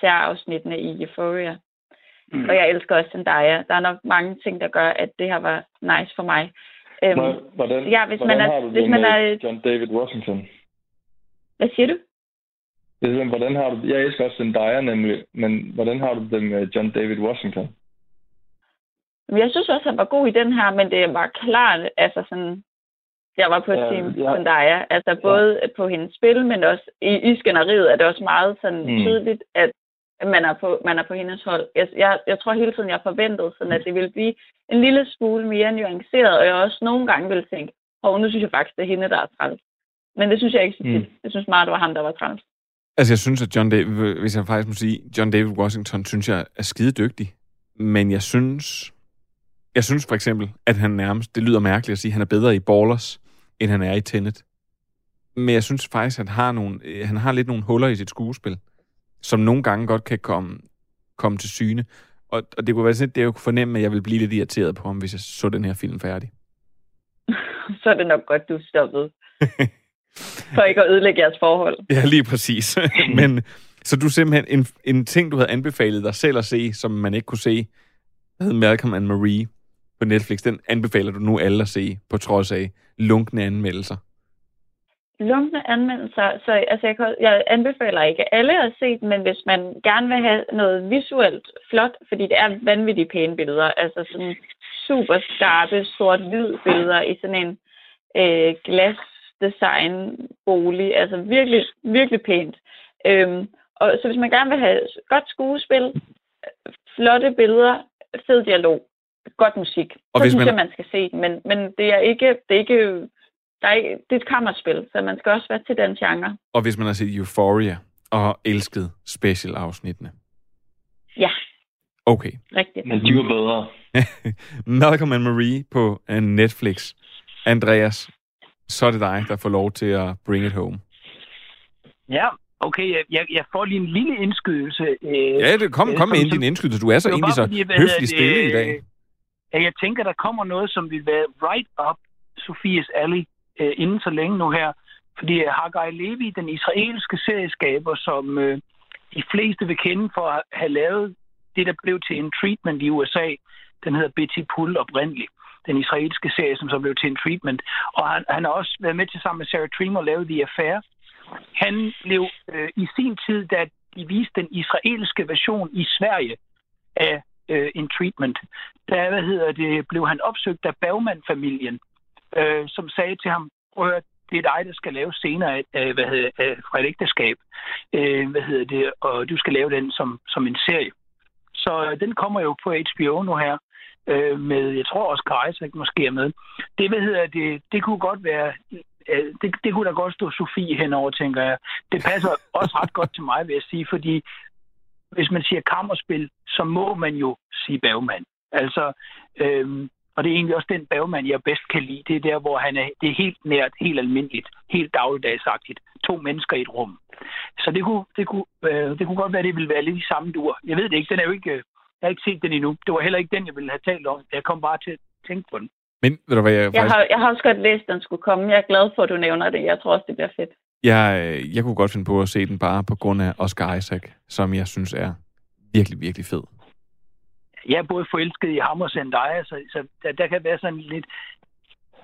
særafsnittene i Euphoria. Mm. Og jeg elsker også Zendaya. Der er nok mange ting, der gør, at det her var nice for mig. Øhm, Hvor- Hvordan, ja, hvis hvordan man er, har du det hvis man med er, John David Washington? hvad siger du? Det er sådan, hvordan har du, jeg elsker også Zendaya nemlig, men hvordan har du det med John David Washington? Jeg synes også, han var god i den her, men det var klart, altså sådan, jeg var på Ja, team ja. Zendaya, altså både ja. på hendes spil, men også i, i skænderiet er det også meget sådan mm. tydeligt, at man er, på, man er på hendes hold. Jeg, jeg, jeg tror hele tiden, jeg forventede sådan, at det ville blive en lille smule mere nuanceret, og jeg også nogle gange ville tænke, og nu synes jeg faktisk, det er hende, der er træls. Men det synes jeg ikke så tit. Mm. Jeg synes meget, det var ham, der var træls. altså jeg synes, at John David, hvis jeg faktisk må sige, John David Washington, synes jeg er skide dygtig. Men jeg synes, jeg synes for eksempel, at han nærmest, det lyder mærkeligt at sige, at han er bedre i Ballers, end han er i Tenet. Men jeg synes faktisk, at han har, nogle, han har lidt nogle huller i sit skuespil, som nogle gange godt kan komme, komme til syne. Og, og det kunne være sådan, lidt, det jeg kunne fornemme, at jeg ville blive lidt irriteret på ham, hvis jeg så den her film færdig. Så er det nok godt, du stoppede. For ikke at ødelægge jeres forhold. Ja, lige præcis. Men så du simpelthen, en, en ting, du havde anbefalet dig selv at se, som man ikke kunne se, der hed Malcolm and Marie på Netflix, den anbefaler du nu alle at se, på trods af lunkne anmeldelser. Lunkne anmeldelser, så altså, jeg, kan, jeg anbefaler ikke alle at se den, men hvis man gerne vil have noget visuelt flot, fordi det er vanvittigt pæne billeder, altså sådan super skarpe, sort-hvid billeder i sådan en øh, glasdesign bolig, altså virkelig, virkelig pænt. Øhm, og så hvis man gerne vil have godt skuespil, flotte billeder, fed dialog, godt musik, Og så hvis synes man- jeg, man skal se den. Men, men det er ikke, det er ikke der er ikke, det er et kammerspil, så man skal også være til den genre. Og hvis man har set Euphoria og elsket special-afsnittene. Ja, Okay. rigtigt. Men de var bedre. Malcolm and Marie på uh, Netflix. Andreas, så er det dig, der får lov til at bring it home. Ja, okay, jeg, jeg, jeg får lige en lille indskydelse. Øh, Ja, det, kom, øh, kom med som- ind din indskydelse. Du er så egentlig så fordi, høflig stille i dag. at jeg tænker, der kommer noget, som vil være right up Sofies alley øh, inden så længe nu her. Fordi øh, Haggai Levi, den israelske serieskaber, som øh, de fleste vil kende for at have lavet det, der blev til en treatment i USA, den hedder Betty Pull oprindeligt. Den israelske serie, som så blev til en treatment. Og han, han har også været med til sammen med Sarah Trim at lave The Affair. Han blev øh, i sin tid, da de viste den israelske version i Sverige af øh, en treatment, der hvad hedder det, blev han opsøgt af Bergman-familien, øh, som sagde til ham, prøv at høre, det er dig, der skal lave senere af, hvad hedder, af, fra et ægteskab. Øh, hvad hedder det, og du skal lave den som, som en serie. Så øh, den kommer jo på HBO nu her, øh, med, jeg tror også Isaac måske er med. Det, hvad hedder det, det kunne godt være øh, det, det kunne da godt stå Sofie henover, tænker jeg. Det passer også ret godt til mig, vil jeg sige, fordi hvis man siger kammerspil, så må man jo sige bagmand. Altså, øhm, og det er egentlig også den bagmand, jeg bedst kan lide. Det er der, hvor han er, det er helt nært, helt almindeligt, helt dagligdagsagtigt. To mennesker i et rum. Så det kunne, det kunne, øh, det kunne godt være, at det ville være lidt i samme dur. Jeg ved det ikke, den er jo ikke, jeg har ikke set den endnu. Det var heller ikke den, jeg ville have talt om. Jeg kom bare til at tænke på den. Men ved du hvad, jeg, Jeg faktisk, har, jeg har også godt læst, at den skulle komme. Jeg er glad for, at du nævner det. Jeg tror også, det bliver fedt. jeg, øh, jeg kunne godt finde på at se den bare på grund af Oscar Isaac, som jeg synes er virkelig, virkelig fed. Jeg er både forelsket i ham og Zendaya, så, så der, der kan være sådan lidt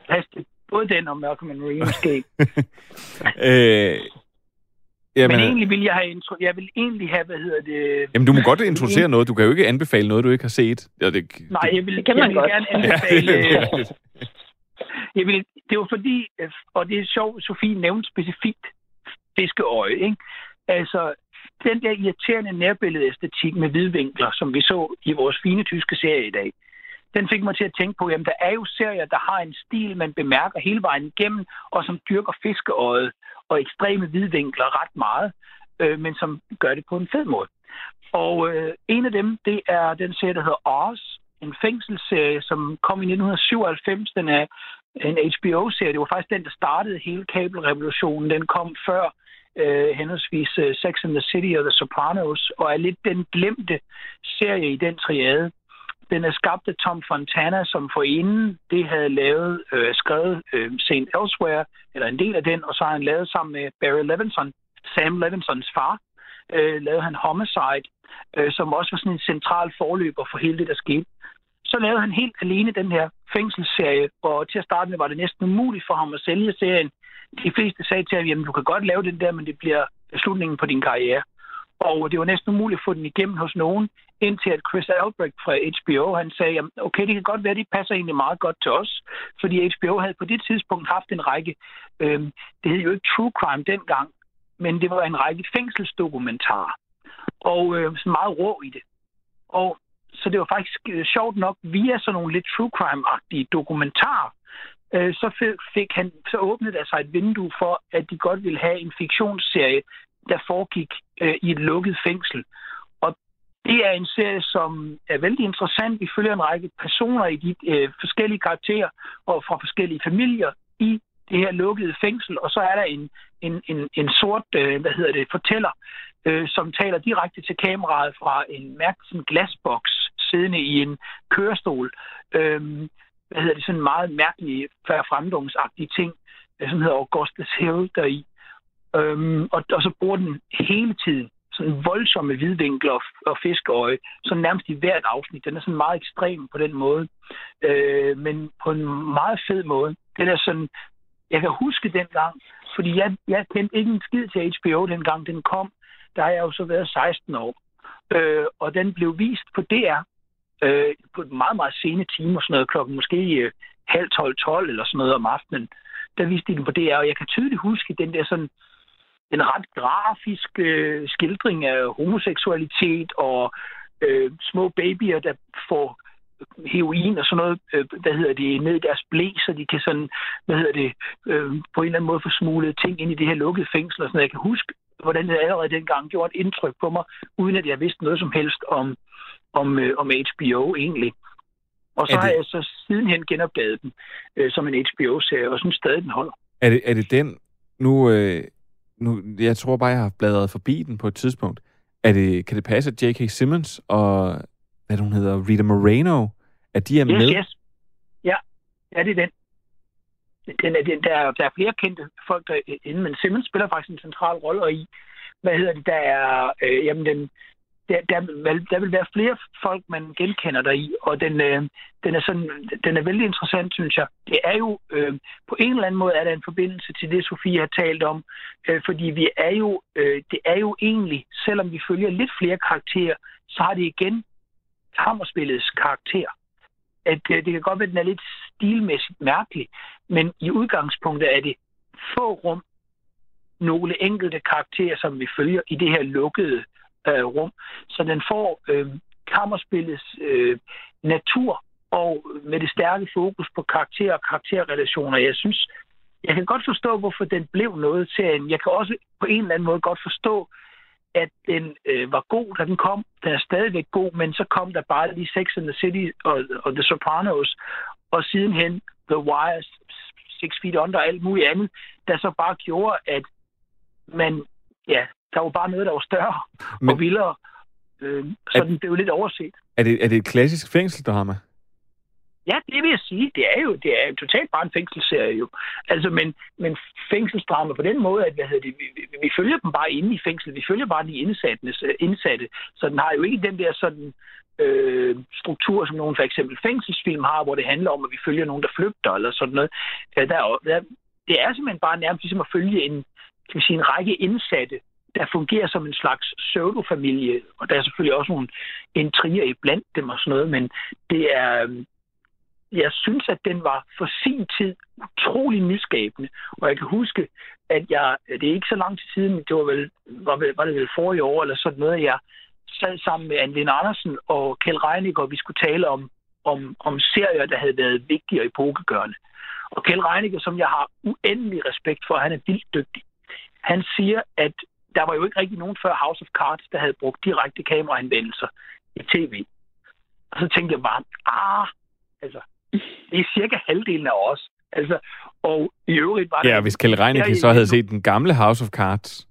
plads til både den og Malcolm and Marie måske. øh, Jamen, Men egentlig vil jeg have intro, jeg vil egentlig have, hvad hedder det... jamen, du må godt introducere noget. Du kan jo ikke anbefale noget, du ikke har set. Ja, det, Nej, jeg vil, Det kan jeg man vil godt. gerne ja, anbefale... det øh, jeg vil, det var fordi, øh, og det er sjovt, Sofie nævnte specifikt fiskeøje, ikke? Altså, den der irriterende nærbilledæstetik med hvidvinkler, som vi så i vores fine tyske serie i dag, den fik mig til at tænke på, jamen der er jo serier, der har en stil, man bemærker hele vejen igennem, og som dyrker fiskeøjet og ekstreme hvidvinkler ret meget, øh, men som gør det på en fed måde. Og øh, en af dem, det er den serie, der hedder Oz, en fængselsserie, som kom i 1997. Den er en HBO-serie. Det var faktisk den, der startede hele kabelrevolutionen. Den kom før øh, henholdsvis øh, Sex and the City og The Sopranos, og er lidt den glemte serie i den triade. Den er skabt af Tom Fontana, som forinden det havde lavet, øh, skrevet øh, St. Elsewhere, eller en del af den, og så har han lavet sammen med Barry Levinson, Sam Levinsons far, øh, lavede han Homicide, øh, som også var sådan en central forløber for hele det, der skete. Så lavede han helt alene den her fængselsserie, og til at starte med var det næsten umuligt for ham at sælge serien. De fleste sagde til ham, jamen du kan godt lave den der, men det bliver slutningen på din karriere. Og det var næsten umuligt at få den igennem hos nogen, indtil at Chris Albrecht fra HBO, han sagde, jamen, okay, det kan godt være, det passer egentlig meget godt til os, fordi HBO havde på det tidspunkt haft en række, øh, det hed jo ikke True Crime dengang, men det var en række fængselsdokumentarer, og øh, så meget rå i det. Og så det var faktisk øh, sjovt nok, via sådan nogle lidt true crime-agtige dokumentarer, øh, så fik, han, så åbnede der sig et vindue for, at de godt ville have en fiktionsserie, der foregik øh, i et lukket fængsel. Og det er en serie, som er vældig interessant. Vi følger en række personer i de øh, forskellige karakterer og fra forskellige familier i det her lukkede fængsel, og så er der en, en, en, en sort, øh, hvad hedder det, fortæller, øh, som taler direkte til kameraet fra en mærkelig glasboks siddende i en kørestol. Øh, hvad hedder det, sådan en meget mærkelig fremdungsagtige ting, øh, som hedder Augustus Hill deri. Øhm, og, og så bruger den hele tiden sådan voldsomme hvidvinkler og, og fiskeøje, sådan nærmest i hvert afsnit. Den er sådan meget ekstrem på den måde, øh, men på en meget fed måde. Den er sådan, jeg kan huske dengang, fordi jeg, jeg kendte ikke en skid til HBO dengang den kom. Der har jeg jo så været 16 år. Øh, og den blev vist på DR øh, på et meget, meget sene time og sådan noget, klokken måske øh, halv 12-12 eller sådan noget om aftenen. Der viste de den på DR, og jeg kan tydeligt huske den der sådan en ret grafisk øh, skildring af homoseksualitet og øh, små babyer, der får heroin og sådan noget, øh, hvad hedder det, ned i deres blæ, så de kan sådan, hvad hedder det, øh, på en eller anden måde få smuglet ting ind i det her lukkede fængsel og sådan noget. Jeg kan huske, hvordan det allerede dengang gjorde et indtryk på mig, uden at jeg vidste noget som helst om, om, øh, om HBO egentlig. Og så det- har jeg så sidenhen genopdaget den øh, som en HBO-serie, og synes stadig, den holder. Er det, er det den, nu, øh, nu, jeg tror bare, jeg har bladret forbi den på et tidspunkt. Er det, kan det passe, at J.K. Simmons og, hvad hun hedder, Rita Moreno, at de er Yes, med? yes. Ja, ja, det er den. den, er, den der, er- der er flere kendte folk derinde, men Simmons spiller faktisk en central rolle, og i, hvad hedder det, der er, øh, jamen den, der, der, vil, der vil være flere folk, man genkender der i, og den, øh, den, er sådan, den er vældig interessant, synes jeg. Det er jo, øh, på en eller anden måde er der en forbindelse til det, Sofie har talt om, øh, fordi vi er jo, øh, det er jo egentlig, selvom vi følger lidt flere karakterer, så har det igen kammerspillets karakter. At øh, det kan godt være, at den er lidt stilmæssigt mærkelig, men i udgangspunktet er det få rum, nogle enkelte karakterer, som vi følger i det her lukkede øh, rum. Så den får øh, kammerspillets øh, natur og med det stærke fokus på karakter og karakterrelationer. Jeg synes, jeg kan godt forstå, hvorfor den blev noget til en. Jeg kan også på en eller anden måde godt forstå, at den øh, var god, da den kom. Den er stadigvæk god, men så kom der bare lige Sex and the City og, og The Sopranos, og sidenhen The Wire, Six Feet Under og alt muligt andet, der så bare gjorde, at man, ja, der var bare noget, der var større men, og vildere. Øh, så er, den blev lidt overset. Er det, er det et klassisk fængselsdrama? Ja, det vil jeg sige. Det er jo, det er jo totalt bare en fængselsserie jo. Altså, men, men fængselsdrama på den måde, at hvad hedder det, vi, vi, vi følger dem bare inde i fængsel. Vi følger bare de indsatte, indsatte. Så den har jo ikke den der sådan øh, struktur, som nogle for eksempel fængselsfilm har, hvor det handler om, at vi følger nogen, der flygter eller sådan noget. Ja, der, der, det er simpelthen bare nærmest ligesom at følge en, kan vi sige, en række indsatte, der fungerer som en slags pseudofamilie, og der er selvfølgelig også nogle intriger i blandt dem og sådan noget, men det er, øhm, jeg synes, at den var for sin tid utrolig nyskabende. Og jeg kan huske, at jeg, det er ikke så lang tid siden, det var, vel, var, vel, var det vel forrige år eller sådan noget, jeg sad sammen med Anne Andersen og Kjell Reinicke, og vi skulle tale om, om, om serier, der havde været vigtige og epokegørende. Og Kjell Reinicke, som jeg har uendelig respekt for, han er vildt dygtig. Han siger, at der var jo ikke rigtig nogen før House of Cards, der havde brugt direkte kameraanvendelser i tv. Og så tænkte jeg bare, ah, altså, det er cirka halvdelen af os. Altså, og i øvrigt var det... Ja, hvis Kjell Reinicke så havde set den gamle House of Cards.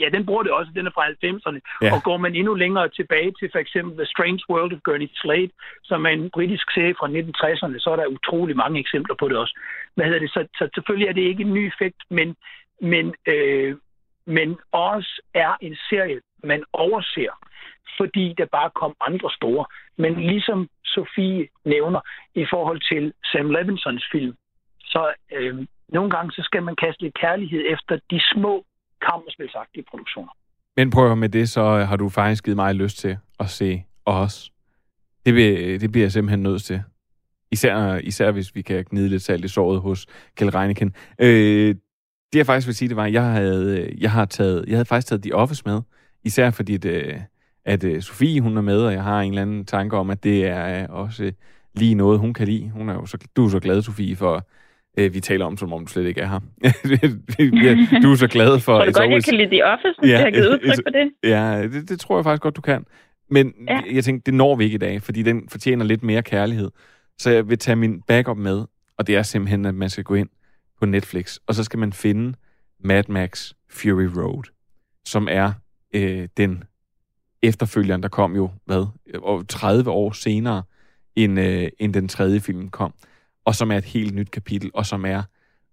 Ja, den bruger det også. Den er fra 90'erne. Ja. Og går man endnu længere tilbage til for eksempel The Strange World of Gurney Slade, som er en britisk serie fra 1960'erne, så er der utrolig mange eksempler på det også. Hvad hedder det? Så, så selvfølgelig er det ikke en ny effekt, men, men, øh, men også er en serie, man overser, fordi der bare kom andre store. Men ligesom Sofie nævner i forhold til Sam Levinsons film, så øh, nogle gange så skal man kaste lidt kærlighed efter de små kammerspilsagtige produktioner. Men prøv med det, så øh, har du faktisk givet mig lyst til at se os. Det, vil, øh, det bliver jeg simpelthen nødt til. Især, øh, især hvis vi kan gnide lidt salt i såret hos Kjell Reineken. Øh, det jeg faktisk vil sige, det var, at jeg havde, jeg har taget, jeg havde faktisk taget The Office med. Især fordi det, at uh, Sofie, hun er med, og jeg har en eller anden tanke om, at det er uh, også uh, lige noget, hun kan lide. Hun er jo så, du er så glad, Sofie, for uh, vi taler om, som om du slet ikke er her. du er så glad for... Tror du godt, jeg kan lide The Office, ja, jeg har givet udtryk for det? Ja, det, det tror jeg faktisk godt, du kan. Men ja. jeg tænkte, det når vi ikke i dag, fordi den fortjener lidt mere kærlighed. Så jeg vil tage min backup med, og det er simpelthen, at man skal gå ind på Netflix, og så skal man finde Mad Max Fury Road, som er øh, den efterfølgeren, der kom jo, hvad, 30 år senere, end, øh, end den tredje film kom, og som er et helt nyt kapitel, og som er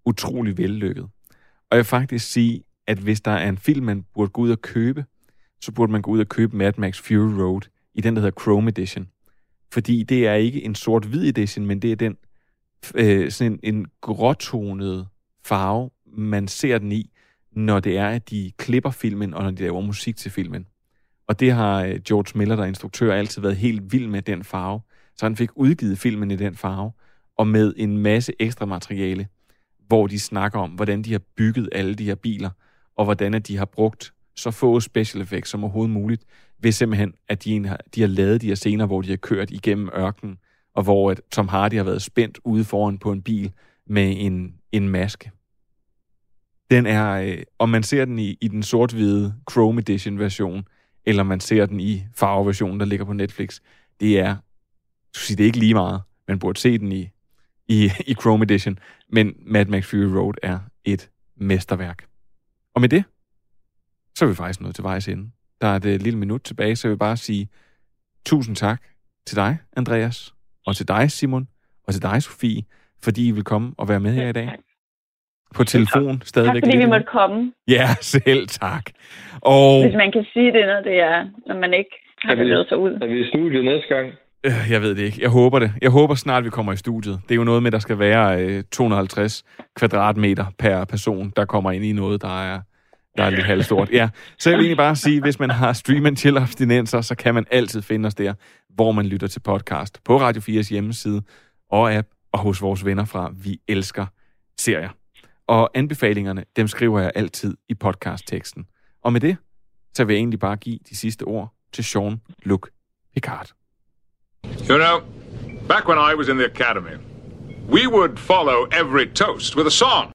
utrolig vellykket. Og jeg vil faktisk sige, at hvis der er en film, man burde gå ud og købe, så burde man gå ud og købe Mad Max Fury Road i den, der hedder Chrome Edition. Fordi det er ikke en sort-hvid edition, men det er den øh, sådan en, en gråtonet farve, man ser den i, når det er, at de klipper filmen, og når de laver musik til filmen. Og det har øh, George Miller, der er instruktør, altid været helt vild med den farve. Så han fik udgivet filmen i den farve, og med en masse ekstra materiale, hvor de snakker om, hvordan de har bygget alle de her biler, og hvordan de har brugt så få special effects som overhovedet muligt, ved simpelthen, at de, har, de har lavet de her scener, hvor de har kørt igennem ørkenen, og hvor at Tom Hardy har været spændt ude foran på en bil med en, en maske. Den er, øh, om man ser den i, i den sort-hvide Chrome Edition version, eller man ser den i farveversionen, der ligger på Netflix, det er, du siger, det er ikke lige meget. Man burde se den i, i, i Chrome Edition, men Mad Max Fury Road er et mesterværk. Og med det, så er vi faktisk nået til vejs ende. Der er et øh, lille minut tilbage, så jeg vil bare sige tusind tak til dig, Andreas, og til dig, Simon, og til dig, Sofie, fordi I vil komme og være med her i dag på telefon tak. stadigvæk. Tak fordi vi måtte komme. Ja, selv tak. Og... Hvis man kan sige det, når det er, når man ikke har bevæget sig ud. Er vi i studiet næste gang? Øh, jeg ved det ikke. Jeg håber det. Jeg håber snart, vi kommer i studiet. Det er jo noget med, at der skal være øh, 250 kvadratmeter per person, der kommer ind i noget, der er, der er lidt halvstort. Ja, så jeg vil egentlig bare sige, hvis man har stream and chill abstinenser, så kan man altid finde os der, hvor man lytter til podcast. På Radio 4's hjemmeside og app, og hos vores venner fra Vi Elsker Serier. Og anbefalingerne, dem skriver jeg altid i podcastteksten. Og med det, så vil jeg egentlig bare give de sidste ord til Jean-Luc Picard. You know, back when I was in the academy, we would follow every toast with a song.